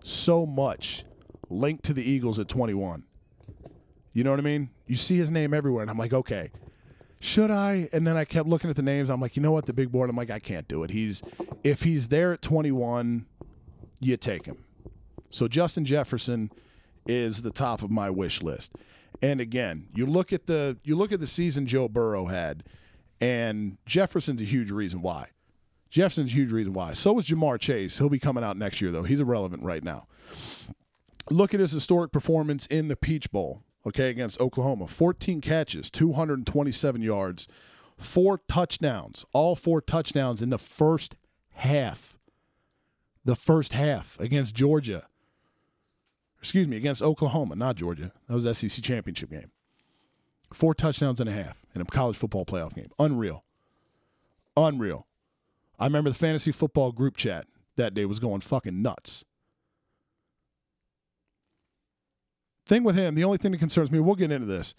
so much linked to the Eagles at 21. You know what I mean? You see his name everywhere, and I'm like, okay, should I? And then I kept looking at the names. I'm like, you know what? The big board. I'm like, I can't do it. He's if he's there at 21 you take him. So Justin Jefferson is the top of my wish list. And again, you look at the you look at the season Joe Burrow had, and Jefferson's a huge reason why. Jefferson's a huge reason why. So is Ja'Marr Chase. He'll be coming out next year though. He's irrelevant right now. Look at his historic performance in the Peach Bowl, okay, against Oklahoma. 14 catches, 227 yards, four touchdowns, all four touchdowns in the first half the first half against Georgia. Excuse me, against Oklahoma, not Georgia. That was SEC championship game. Four touchdowns and a half in a college football playoff game. Unreal. Unreal. I remember the fantasy football group chat that day was going fucking nuts. Thing with him, the only thing that concerns me, we'll get into this.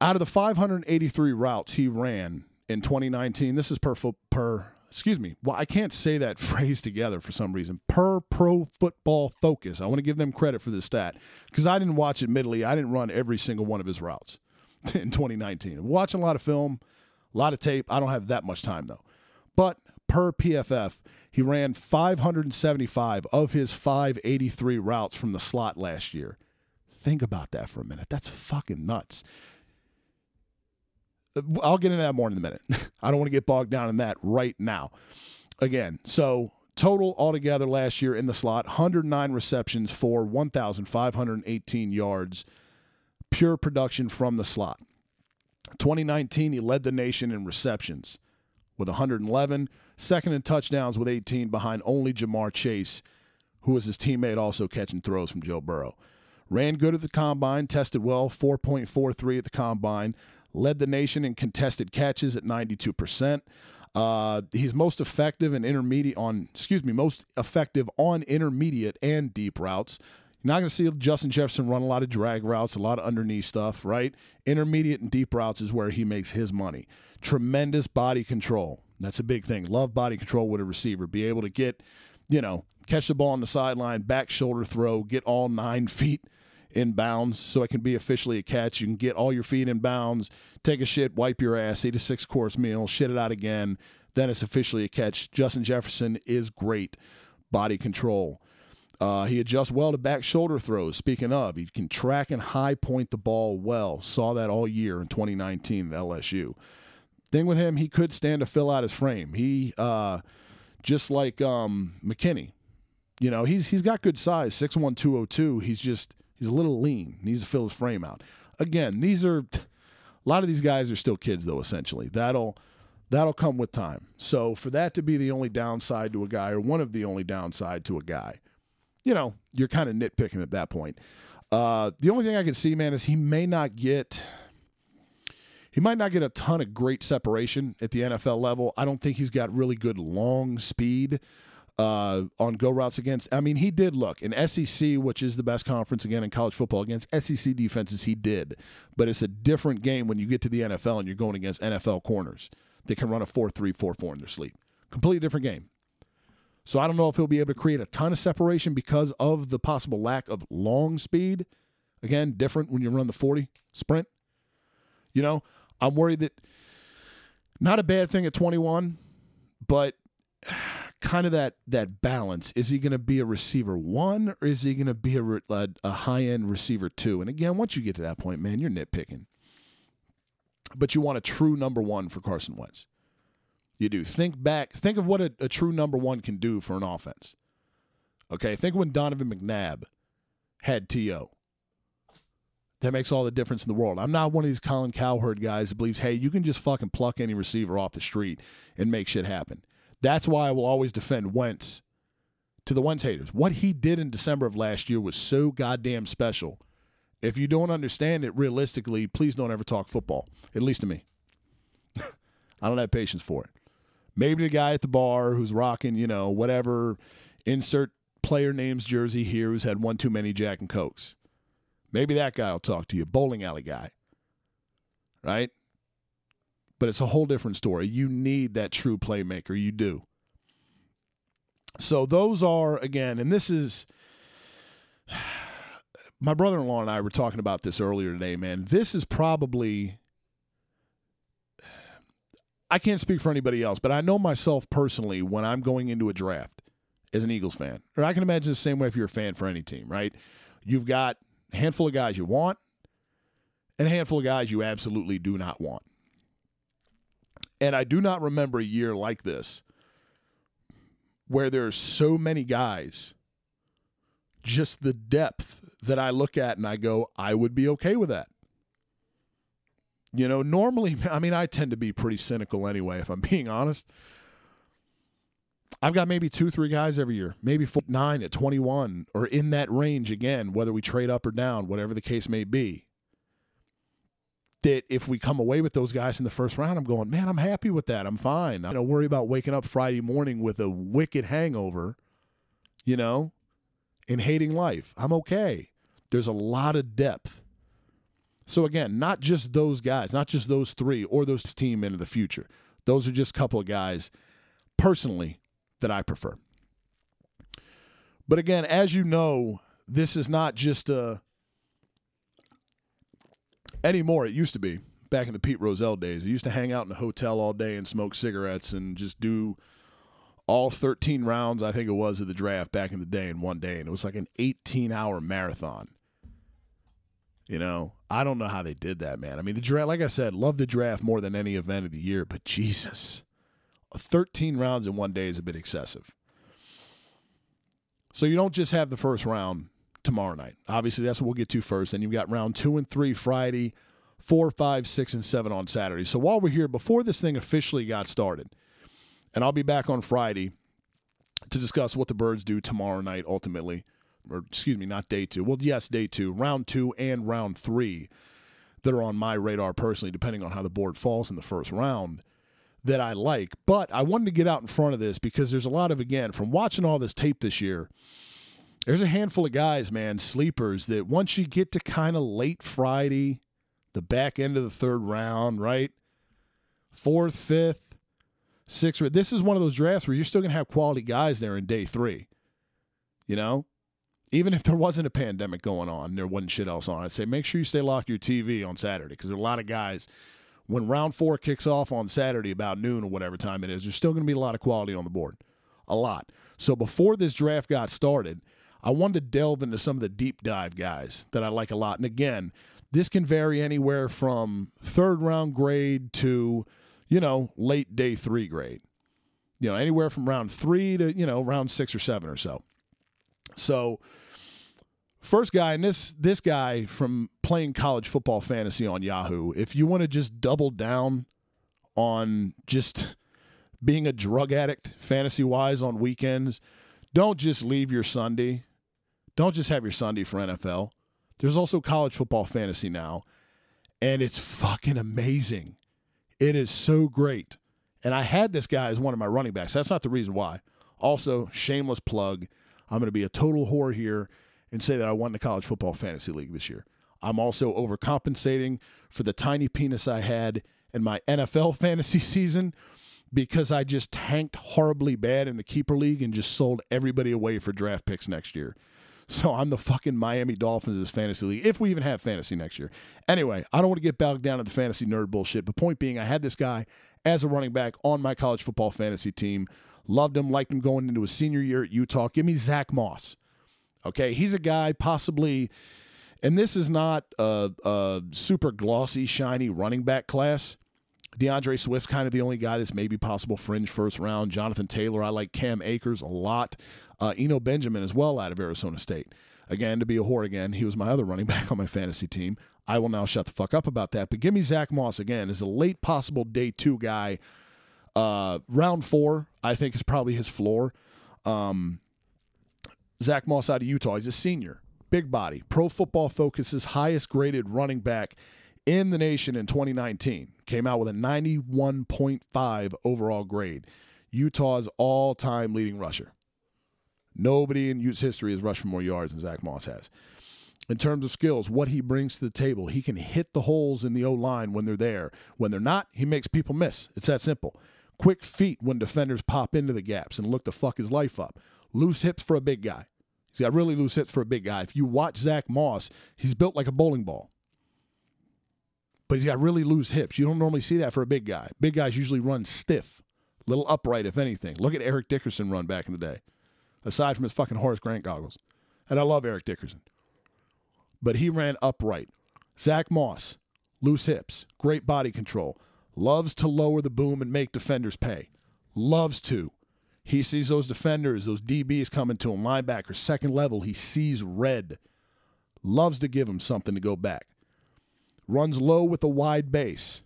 Out of the 583 routes he ran in 2019, this is per per excuse me, well, I can't say that phrase together for some reason. Per Pro Football Focus. I want to give them credit for this stat because I didn't watch, admittedly, I didn't run every single one of his routes in 2019. I'm watching a lot of film, a lot of tape. I don't have that much time, though. But per PFF, he ran 575 of his 583 routes from the slot last year. Think about that for a minute. That's fucking nuts. Uh, I'll get into that more in a minute. I don't want to get bogged down in that right now. Again, so total altogether last year in the slot 109 receptions for 1,518 yards, pure production from the slot. 2019, he led the nation in receptions with 111, second in touchdowns with 18, behind only Ja'Marr Chase, who was his teammate also catching throws from Joe Burrow. Ran good at the combine, tested well, 4.43 at the combine, led the nation in contested catches at 92%. Uh, he's most effective in intermediate on, excuse me, most effective on intermediate and deep routes. You're not going to see Justin Jefferson run a lot of drag routes, a lot of underneath stuff, right? Intermediate and deep routes is where he makes his money. Tremendous body control. That's a big thing. Love body control with a receiver. Be able to get, you know, catch the ball on the sideline, back shoulder throw, get all nine feet in bounds so it can be officially a catch. You can get all your feet in bounds, take a shit, wipe your ass, eat a six course meal, shit it out again. Then it's officially a catch. Justin Jefferson is great body control. Uh, he adjusts well to back shoulder throws. Speaking of, he can track and high point the ball well. Saw that all year in 2019 at LSU. Thing with him, he could stand to fill out his frame. He uh, just like um, McKinney, you know, he's he's got good size, 6'1", 202. He's just he's a little lean. Needs to fill his frame out. Again, these are a lot of these guys are still kids though. Essentially, that'll that'll come with time. So for that to be the only downside to a guy, or one of the only downside to a guy you know, you're kind of nitpicking at that point. Uh, the only thing I can see, man, is he may not get he might not get a ton of great separation at the NFL level. I don't think he's got really good long speed uh, on go routes against. I mean, he did look in SEC, which is the best conference again in college football against SEC defenses. He did, but it's a different game when you get to the NFL and you're going against NFL corners. They can run a four-three, four-four in their sleep. Completely different game. So I don't know if he'll be able to create a ton of separation because of the possible lack of long speed. Again, different when you run the 40 sprint. You know, I'm worried that not a bad thing at 21, but kind of that that balance. Is he going to be a receiver one or is he going to be a, a, a high end receiver two? And again, once you get to that point, man, you're nitpicking. But you want a true number one for Carson Wentz. You do. Think back. Think of what a, a true number one can do for an offense. Okay. Think when Donovan McNabb had T.O. That makes all the difference in the world. I'm not one of these Colin Cowherd guys that believes, hey, you can just fucking pluck any receiver off the street and make shit happen. That's why I will always defend Wentz to the Wentz haters. What he did in December of last year was so goddamn special. If you don't understand it realistically, please don't ever talk football, at least to me. I don't have patience for it. Maybe the guy at the bar who's rocking, you know, whatever insert player names jersey here who's had one too many Jack and Cokes. Maybe that guy will talk to you, bowling alley guy. Right? But it's a whole different story. You need that true playmaker. You do. So those are, again, and this is my brother in law and I were talking about this earlier today, man. This is probably I can't speak for anybody else, but I know myself personally when I'm going into a draft as an Eagles fan, or I can imagine the same way if you're a fan for any team, right? You've got a handful of guys you want and a handful of guys you absolutely do not want. And I do not remember a year like this where there's so many guys, just the depth that I look at and I go, I would be okay with that. You know, normally, I mean, I tend to be pretty cynical anyway, if I'm being honest. I've got maybe two, three guys every year, maybe four, nine at 21 or in that range again, whether we trade up or down, whatever the case may be. That if we come away with those guys in the first round, I'm going, man, I'm happy with that. I'm fine. I don't worry about waking up Friday morning with a wicked hangover, you know, and hating life. I'm okay. There's a lot of depth so again, not just those guys, not just those three or those team into the future. Those are just a couple of guys personally that I prefer. But again, as you know, this is not just a anymore. It used to be back in the Pete Rozelle days. He used to hang out in a hotel all day and smoke cigarettes and just do all 13 rounds, I think it was, of the draft back in the day in one day. And it was like an 18 hour marathon. You know, I don't know how they did that, man. I mean, the draft, like I said, love the draft more than any event of the year, but Jesus, 13 rounds in one day is a bit excessive. So you don't just have the first round tomorrow night. Obviously, that's what we'll get to first. And you've got round two and three Friday, four, five, six, and seven on Saturday. So while we're here, before this thing officially got started, and I'll be back on Friday to discuss what the birds do tomorrow night ultimately or excuse me not day two well yes day two round two and round three that are on my radar personally depending on how the board falls in the first round that i like but i wanted to get out in front of this because there's a lot of again from watching all this tape this year there's a handful of guys man sleepers that once you get to kind of late friday the back end of the third round right fourth fifth six. This is one of those drafts where you're still going to have quality guys there in day three. You know, even if there wasn't a pandemic going on, there wasn't shit else on. I'd say make sure you stay locked to your TV on Saturday because there are a lot of guys. When round four kicks off on Saturday about noon or whatever time it is, there's still going to be a lot of quality on the board, a lot. So before this draft got started, I wanted to delve into some of the deep dive guys that I like a lot. And again, this can vary anywhere from third round grade to you know, late day three grade. You know, anywhere from round three to, you know, round six or seven or so. So, first guy, and this this guy from playing college football fantasy on Yahoo, if you want to just double down on just being a drug addict fantasy wise on weekends, don't just leave your Sunday. Don't just have your Sunday for NFL. There's also college football fantasy now, and it's fucking amazing. It is so great. And I had this guy as one of my running backs. That's not the reason why. Also, shameless plug. I'm going to be a total whore here and say that I won the college football fantasy league this year. I'm also overcompensating for the tiny penis I had in my NFL fantasy season because I just tanked horribly bad in the keeper league and just sold everybody away for draft picks next year. So I'm the fucking Miami Dolphins as fantasy league, if we even have fantasy next year. Anyway, I don't want to get bogged down in the fantasy nerd bullshit, but point being, I had this guy as a running back on my college football fantasy team. Loved him, liked him going into his senior year at Utah. Give me Zach Moss. Okay, he's a guy possibly, and this is not a, a super glossy, shiny running back class. D'Andre Swift's kind of the only guy that's maybe possible fringe first round. Jonathan Taylor, I like Cam Akers a lot. Uh, Eno Benjamin as well out of Arizona State. Again, to be a whore again, he was my other running back on my fantasy team. I will now shut the fuck up about that. But give me Zach Moss again as a late possible day two guy. Uh, round four, I think, is probably his floor. Um, Zach Moss out of Utah. He's a senior, big body. Pro Football Focus's highest graded running back in the nation in 2019. Came out with a 91.5 overall grade. Utah's all time leading rusher. Nobody in Utes history has rushed for more yards than Zach Moss has. In terms of skills, what he brings to the table, he can hit the holes in the O line when they're there. When they're not, he makes people miss. It's that simple. Quick feet when defenders pop into the gaps and look to fuck his life up. Loose hips for a big guy. He's got really loose hips for a big guy. If you watch Zach Moss, he's built like a bowling ball but he's got really loose hips. You don't normally see that for a big guy. Big guys usually run stiff, little upright, if anything. Look at Eric Dickerson run back in the day, aside from his fucking Horace Grant goggles. And I love Eric Dickerson. But he ran upright. Zach Moss, loose hips, great body control, loves to lower the boom and make defenders pay. Loves to. He sees those defenders, those DBs coming to him, linebackers, second level. He sees red. Loves to give him something to go back runs low with a wide base.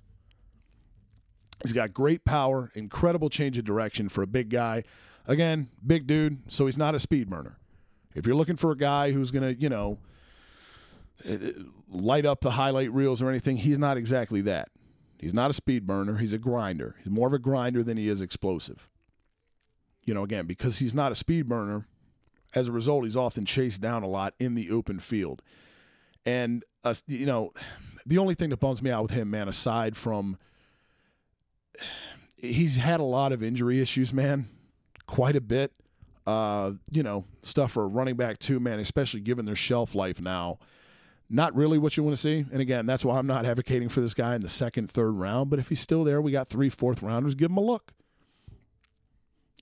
He's got great power, incredible change of direction for a big guy. Again, big dude, so he's not a speed burner. If you're looking for a guy who's going to, you know, light up the highlight reels or anything, he's not exactly that. He's not a speed burner, he's a grinder. He's more of a grinder than he is explosive. You know, again, because he's not a speed burner, as a result, he's often chased down a lot in the open field. And, uh, you know, the only thing that bums me out with him, man, aside from he's had a lot of injury issues, man, quite a bit. Uh, you know, stuff for a running back too, man, especially given their shelf life now. Not really what you want to see. And again, that's why I'm not advocating for this guy in the second, third round. But if he's still there, we got three fourth rounders. Give him a look.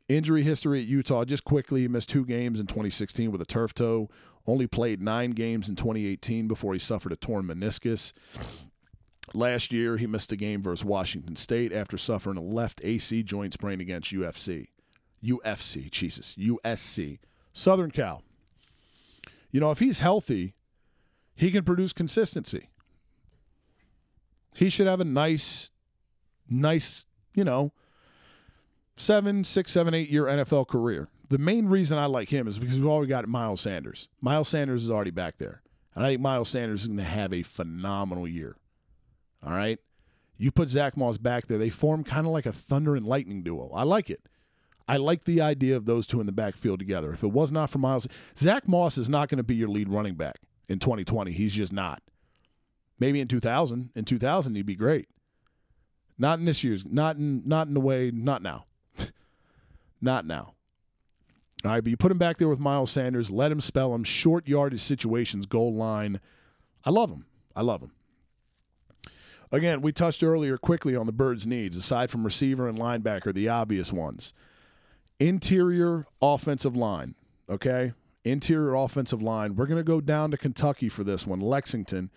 Injury history at Utah, just quickly, he missed two games in 2016 with a turf toe. Only played nine games in 2018 before he suffered a torn meniscus. Last year, he missed a game versus Washington State after suffering a left AC joint sprain against UFC. UFC, Jesus, USC. Southern Cal. You know, if he's healthy, he can produce consistency. He should have a nice, nice, you know, seven, six, seven, eight year NFL career. The main reason I like him is because we've already got Miles Sanders. Miles Sanders is already back there. And I think Miles Sanders is going to have a phenomenal year. All right. You put Zach Moss back there, they form kind of like a thunder and lightning duo. I like it. I like the idea of those two in the backfield together. If it was not for Miles, Zach Moss is not going to be your lead running back in 2020. He's just not. Maybe in 2000. In 2000, he'd be great. Not in this year's. Not in. Not in the way. Not now. Not now. All right, but you put him back there with Miles Sanders. Let him spell him. Short yardage situations, goal line. I love him. I love him. Again, we touched earlier quickly on the Birds' needs, aside from receiver and linebacker, the obvious ones. Interior offensive line, okay? Interior offensive line. We're going to go down to Kentucky for this one. Lexington.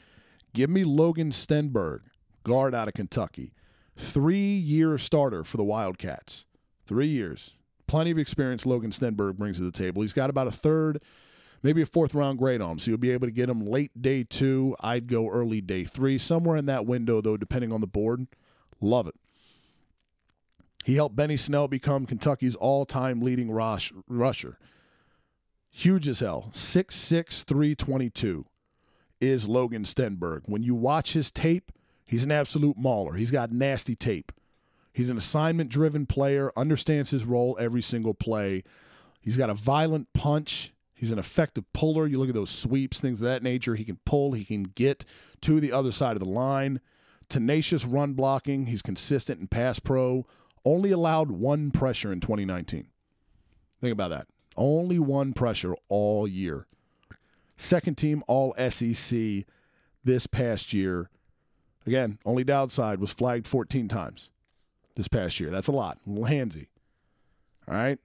Give me Logan Stenberg, guard out of Kentucky. Three year starter for the Wildcats. Three years. Plenty of experience Logan Stenberg brings to the table. He's got about a third, maybe a fourth round grade on him. So you'll be able to get him late day two. I'd go early day three. Somewhere in that window, though, depending on the board. Love it. He helped Benny Snell become Kentucky's all time leading rush, rusher. Huge as hell. 6'6, 322 is Logan Stenberg. When you watch his tape, he's an absolute mauler. He's got nasty tape. He's an assignment driven player, understands his role every single play. He's got a violent punch. He's an effective puller. You look at those sweeps, things of that nature. He can pull, he can get to the other side of the line. Tenacious run blocking. He's consistent in pass pro. Only allowed one pressure in 2019. Think about that. Only one pressure all year. Second team All SEC this past year. Again, only downside was flagged 14 times this past year. That's a lot. Handsy. All right.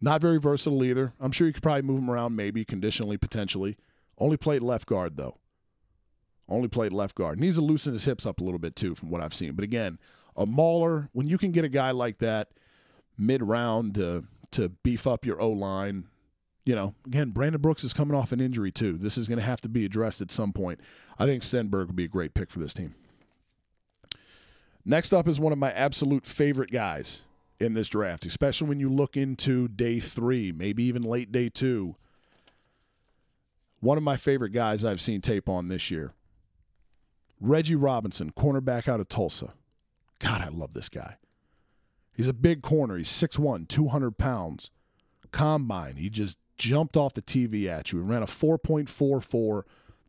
Not very versatile either. I'm sure you could probably move him around, maybe conditionally, potentially. Only played left guard, though. Only played left guard. Needs to loosen his hips up a little bit, too, from what I've seen. But again, a mauler, when you can get a guy like that mid round to, to beef up your O line, you know, again, Brandon Brooks is coming off an injury, too. This is going to have to be addressed at some point. I think Stenberg would be a great pick for this team. Next up is one of my absolute favorite guys in this draft, especially when you look into day three, maybe even late day two. One of my favorite guys I've seen tape on this year Reggie Robinson, cornerback out of Tulsa. God, I love this guy. He's a big corner. He's 6'1, 200 pounds. Combine. He just jumped off the TV at you and ran a 4.44,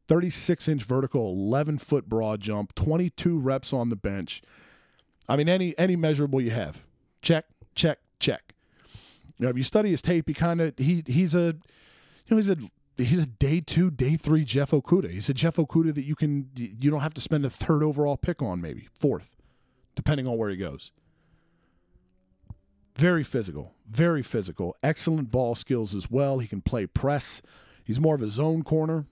36 inch vertical, 11 foot broad jump, 22 reps on the bench. I mean, any any measurable you have, check, check, check. You know, if you study his tape, he kind of he he's a, you know, he's a he's a day two, day three Jeff Okudah. He's a Jeff Okudah that you can you don't have to spend a third overall pick on, maybe fourth, depending on where he goes. Very physical, very physical. Excellent ball skills as well. He can play press. He's more of a zone corner.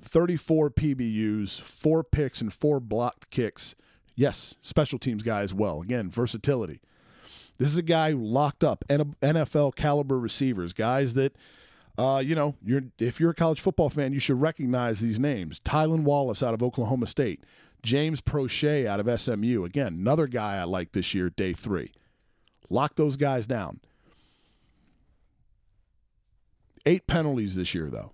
34 PBUs, four picks, and four blocked kicks Yes, special teams guy as well. Again, versatility. This is a guy who locked up NFL caliber receivers, guys that, uh, you know, you're if you're a college football fan, you should recognize these names. Tylan Wallace out of Oklahoma State, James Proche out of SMU. Again, another guy I like this year, day three. Lock those guys down. Eight penalties this year, though.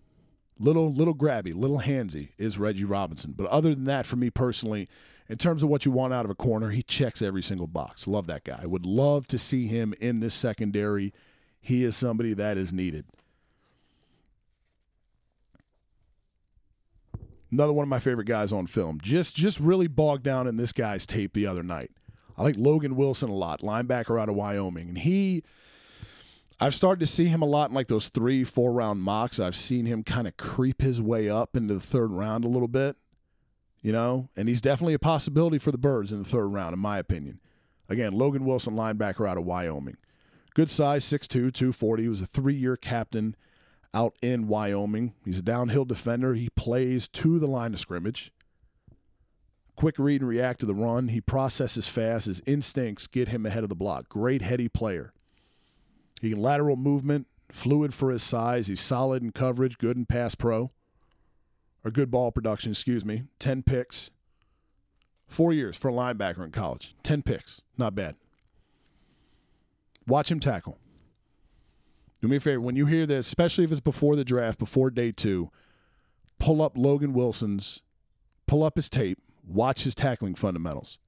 Little, little grabby, little handsy is Reggie Robinson. But other than that, for me personally, in terms of what you want out of a corner, he checks every single box. Love that guy. Would love to see him in this secondary. He is somebody that is needed. Another one of my favorite guys on film. Just just really bogged down in this guy's tape the other night. I like Logan Wilson a lot, linebacker out of Wyoming. And he I've started to see him a lot in like those three, four round mocks. I've seen him kind of creep his way up into the third round a little bit you know, and he's definitely a possibility for the Birds in the third round, in my opinion. Again, Logan Wilson, linebacker out of Wyoming. Good size, 6'2, 240. He was a three year captain out in Wyoming. He's a downhill defender. He plays to the line of scrimmage. Quick read and react to the run. He processes fast. His instincts get him ahead of the block. Great heady player. He can lateral movement, fluid for his size. He's solid in coverage, good in pass pro, or good ball production, excuse me. 10 picks. Four years for a linebacker in college. 10 picks. Not bad. Watch him tackle. Do me a favor. When you hear this, especially if it's before the draft, before day two, pull up Logan Wilson's, pull up his tape, watch his tackling fundamentals.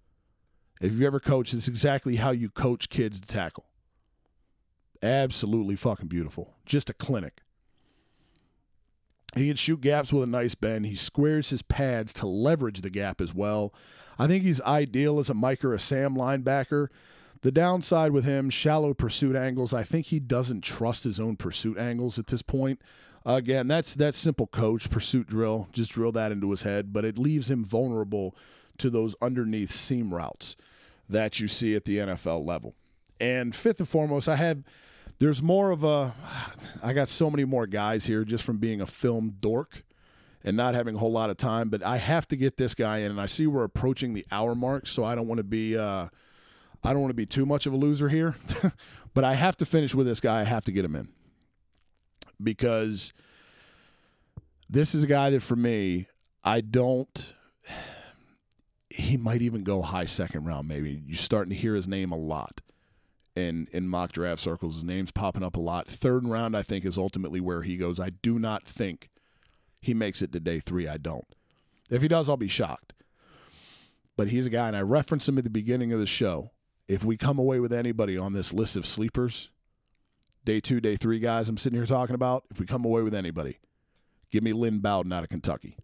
If you've ever coached, it's exactly how you coach kids to tackle. Absolutely fucking beautiful. Just a clinic. He can shoot gaps with a nice bend. He squares his pads to leverage the gap as well. I think he's ideal as a Mike or a Sam linebacker. The downside with him, shallow pursuit angles. I think he doesn't trust his own pursuit angles at this point. Again, that's that's simple coach pursuit drill. Just drill that into his head, but it leaves him vulnerable to those underneath seam routes that you see at the NFL level. And fifth and foremost, I have there's more of a I got so many more guys here just from being a film dork and not having a whole lot of time, but I have to get this guy in and I see we're approaching the hour mark, so I don't want to be uh I don't want to be too much of a loser here, but I have to finish with this guy. I have to get him in because this is a guy that for me, I don't. He might even go high second round. Maybe you're starting to hear his name a lot in in mock draft circles. His name's popping up a lot. Third round, I think, is ultimately where he goes. I do not think he makes it to day three. I don't. If he does, I'll be shocked. But he's a guy, and I referenced him at the beginning of the show. If we come away with anybody on this list of sleepers, day two, day three guys I'm sitting here talking about, if we come away with anybody, give me Lynn Bowden out of Kentucky.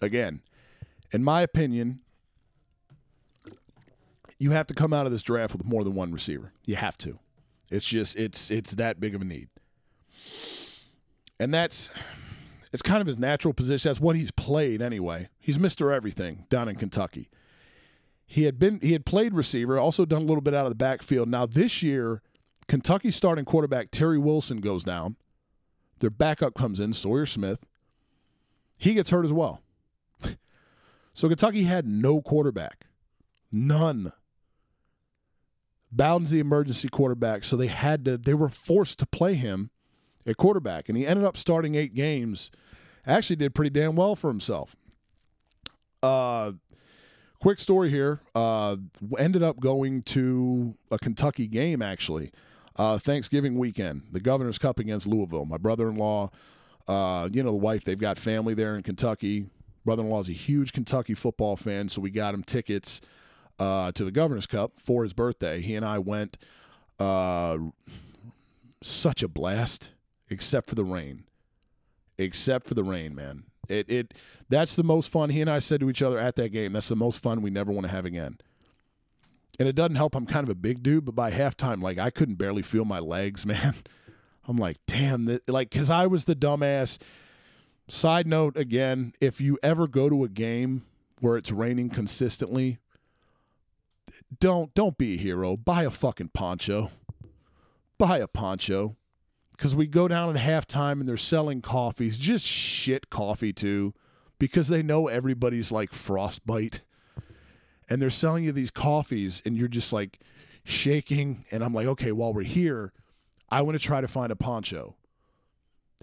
Again, in my opinion, you have to come out of this draft with more than one receiver. You have to. It's just it's it's that big of a need. And that's it's kind of his natural position. That's what he's played anyway. He's Mr. Everything down in Kentucky. He had been he had played receiver, also done a little bit out of the backfield. Now this year, Kentucky starting quarterback Terry Wilson goes down. Their backup comes in, Sawyer Smith. He gets hurt as well. So Kentucky had no quarterback. None. Bowden's the emergency quarterback, so they had to they were forced to play him at quarterback. And he ended up starting eight games. Actually did pretty damn well for himself. Uh quick story here. Uh, ended up going to a Kentucky game actually, uh, Thanksgiving weekend, the Governor's Cup against Louisville. My brother-in-law, uh, you know, the wife, they've got family there in Kentucky. Brother-in-law is a huge Kentucky football fan, so we got him tickets uh, to the Governor's Cup for his birthday. He and I went. Uh, such a blast, except for the rain. Except for the rain, man. It it that's the most fun. He and I said to each other at that game, that's the most fun we never want to have again. And it doesn't help. I'm kind of a big dude, but by halftime, like I couldn't barely feel my legs, man. I'm like, damn, that, like, because I was the dumbass. Side note again, if you ever go to a game where it's raining consistently, don't don't be a hero. Buy a fucking poncho. Buy a poncho because we go down at halftime and they're selling coffees, just shit coffee too, because they know everybody's like frostbite. And they're selling you these coffees, and you're just like shaking. And I'm like, okay, while we're here, I want to try to find a poncho.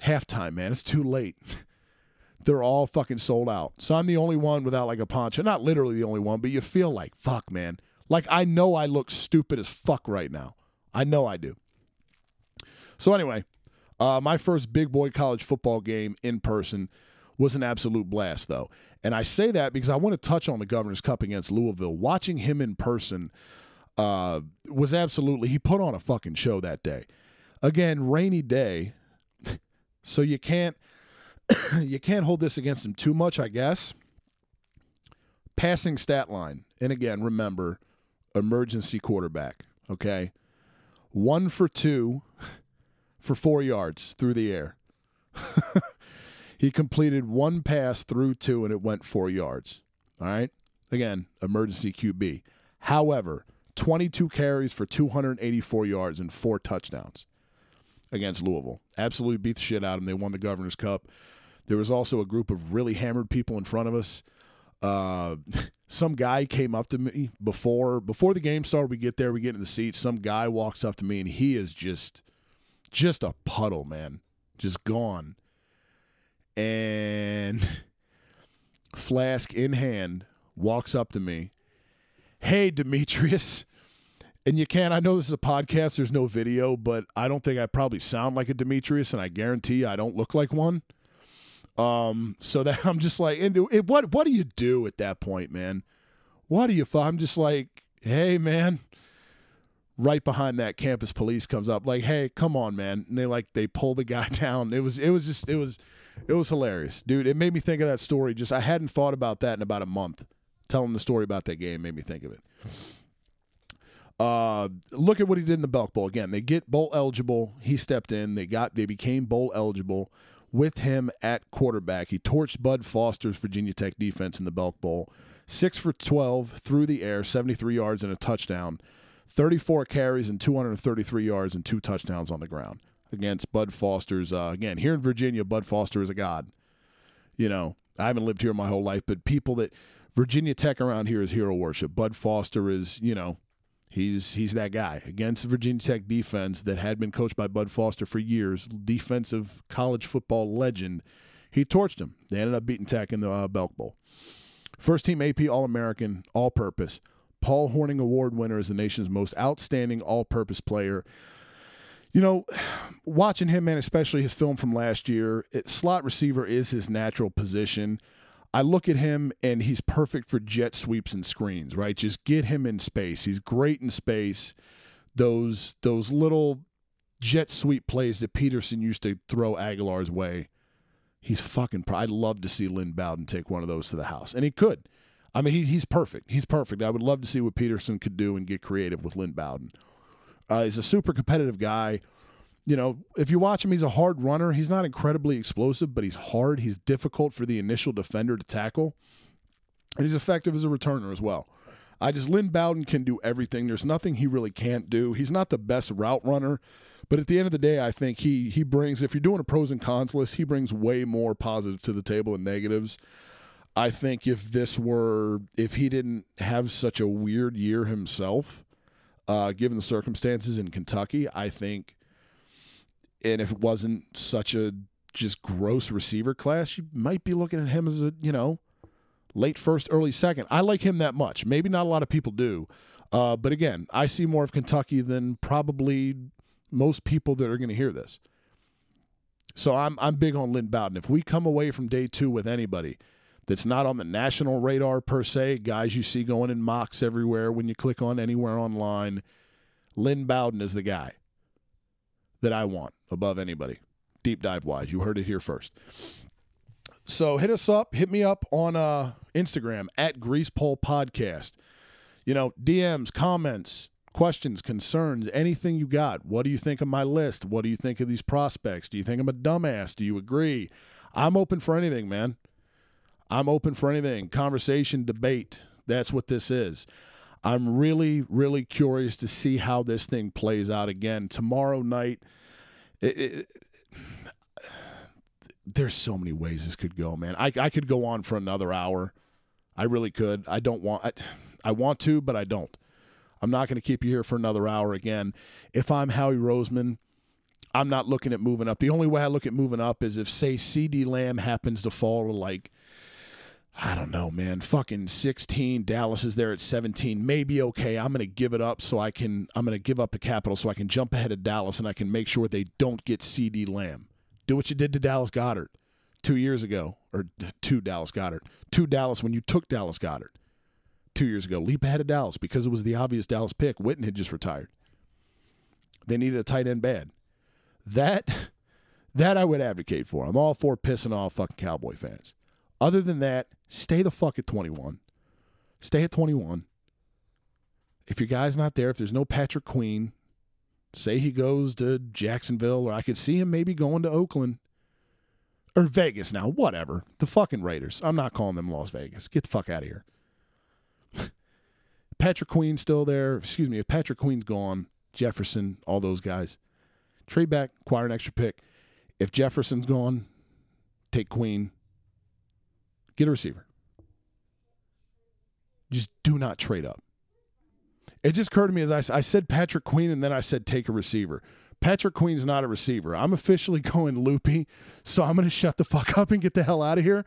Halftime, man, it's too late. they're all fucking sold out. So I'm the only one without like a poncho. Not literally the only one, but you feel like, fuck, man. Like I know I look stupid as fuck right now. I know I do. So anyway, uh, my first big boy college football game in person was an absolute blast, though. And I say that because I want to touch on the Governor's Cup against Louisville. Watching him in person uh, was absolutely, he put on a fucking show that day. Again, rainy day, so you can't you can't hold this against him too much, I guess. Passing stat line, and again, remember, emergency quarterback. Okay, one for two for four yards through the air. he completed one pass through two and it went four yards. All right. Again, emergency QB. However, 22 carries for 284 yards and four touchdowns. against Louisville. Absolutely beat the shit out of them. They won the Governor's Cup. There was also a group of really hammered people in front of us. Uh, some guy came up to me before before the game started. We get there, we get in the seats. Some guy walks up to me, and he is just just a puddle, man, just gone. And flask in hand walks up to me. Hey, Demetrius. And you can't. I know this is a podcast, there's no video, but I don't think I probably sound like a Demetrius, and I guarantee I don't look like one. Um, so that I'm just like, and it, what what do you do at that point, man? What do you? I'm just like, hey, man. Right behind that, campus police comes up, like, hey, come on, man. And they like they pull the guy down. It was it was just it was it was hilarious, dude. It made me think of that story. Just I hadn't thought about that in about a month. Telling the story about that game made me think of it. Uh, look at what he did in the Belk Bowl. Again, they get bowl eligible. He stepped in. They got they became bowl eligible with him at quarterback. He torched Bud Foster's Virginia Tech defense in the Belk Bowl. Six for 12 through the air, 73 yards and a touchdown, 34 carries and 233 yards and two touchdowns on the ground against Bud Foster's. Uh, again, here in Virginia, Bud Foster is a god. You know, I haven't lived here my whole life, but people that Virginia Tech around here is hero worship. Bud Foster is, you know, He's he's that guy against Virginia Tech defense that had been coached by Bud Foster for years, defensive college football legend. He torched him. They ended up beating Tech in the uh, Belk Bowl. First team AP All American, all purpose. Paul Hornung Award winner is the nation's most outstanding all purpose player. You know, watching him, man, especially his film from last year, it, slot receiver is his natural position. I look at him and he's perfect for jet sweeps and screens, right? Just get him in space. He's great in space. Those those little jet sweep plays that Pederson used to throw Agholor's way. He's fucking. I'd love to see Lynn Bowden take one of those to the house, and he could. I mean, he, he's perfect. He's perfect. I would love to see what Pederson could do and get creative with Lynn Bowden. Uh, he's a super competitive guy you know, if you watch him, he's a hard runner. He's not incredibly explosive, but he's hard. He's difficult for the initial defender to tackle. And he's effective as a returner as well. I just, Lynn Bowden can do everything. There's nothing he really can't do. He's not the best route runner, but at the end of the day, I think he he brings, if you're doing a pros and cons list, he brings way more positives to the table than negatives. I think if this were, if he didn't have such a weird year himself, uh, given the circumstances in Kentucky, I think and if it wasn't such a just gross receiver class, you might be looking at him as a, you know, late first, early second. I like him that much. Maybe not a lot of people do. Uh, but again, I see more of Kentucky than probably most people that are going to hear this. So I'm I'm big on Lynn Bowden. If we come away from day two with anybody that's not on the national radar per se, guys you see going in mocks everywhere when you click on anywhere online, Lynn Bowden is the guy that I want above anybody, deep dive wise. You heard it here first. So hit us up, hit me up on uh, Instagram at Greasepole Podcast. You know, DMs, comments, questions, concerns, anything you got. What do you think of my list? What do you think of these prospects? Do you think I'm a dumbass? Do you agree? I'm open for anything, man. I'm open for anything. Conversation, debate. That's what this is. I'm really, really curious to see how this thing plays out again tomorrow night. It, it, there's so many ways this could go, man. I, I could go on for another hour. I really could. I don't want. I, I want to, but I don't. I'm not going to keep you here for another hour again. If I'm Howie Roseman, I'm not looking at moving up. The only way I look at moving up is if, say, CeeDee Lamb happens to fall to like I don't know, man. Fucking 16. Dallas is there at 17. Maybe okay. I'm going to give it up so I can, I'm going to give up the capital so I can jump ahead of Dallas and I can make sure they don't get CeeDee Lamb. Do what you did to Dallas Goedert two years ago, or to Dallas Goedert. to Dallas when you took Dallas Goedert two years ago. Leap ahead of Dallas because it was the obvious Dallas pick. Witten had just retired. They needed a tight end bad. That, that I would advocate for. I'm all for pissing off fucking Cowboy fans. Other than that, stay the fuck at 21. Stay at 21. If your guy's not there, if there's no Patrick Queen, say he goes to Jacksonville, or I could see him maybe going to Oakland or Vegas now, whatever. The fucking Raiders. I'm not calling them Las Vegas. Get the fuck out of here. Patrick Queen's still there. Excuse me. If Patrick Queen's gone, Jefferson, all those guys, Trade back, acquire an extra pick. If Jefferson's gone, take Queen. Get a receiver. Just do not trade up. It just occurred to me as I, I said Patrick Queen and then I said take a receiver. Patrick Queen's not a receiver. I'm officially going loopy, so I'm going to shut the fuck up and get the hell out of here.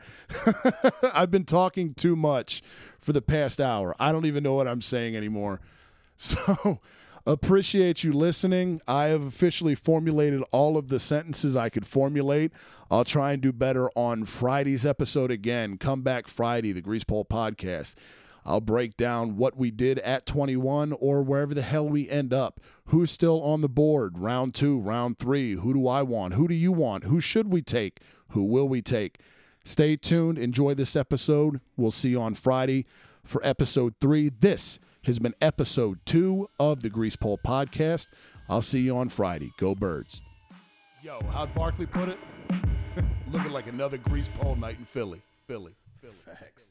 I've been talking too much for the past hour. I don't even know what I'm saying anymore. So, appreciate you listening. I have officially formulated all of the sentences I could formulate. I'll try and do better on Friday's episode again. Come back Friday, the Grease Pole podcast. I'll break down what we did at 21 or wherever the hell we end up. Who's still on the board? Round two, round three. Who do I want? Who do you want? Who should we take? Who will we take? Stay tuned. Enjoy this episode. We'll see you on Friday for episode three. This has been episode two of the Grease Pole podcast. I'll see you on Friday. Go Birds. Yo, how'd Barkley put it? Looking like another Grease Pole night in Philly. Philly. Philly. Facts.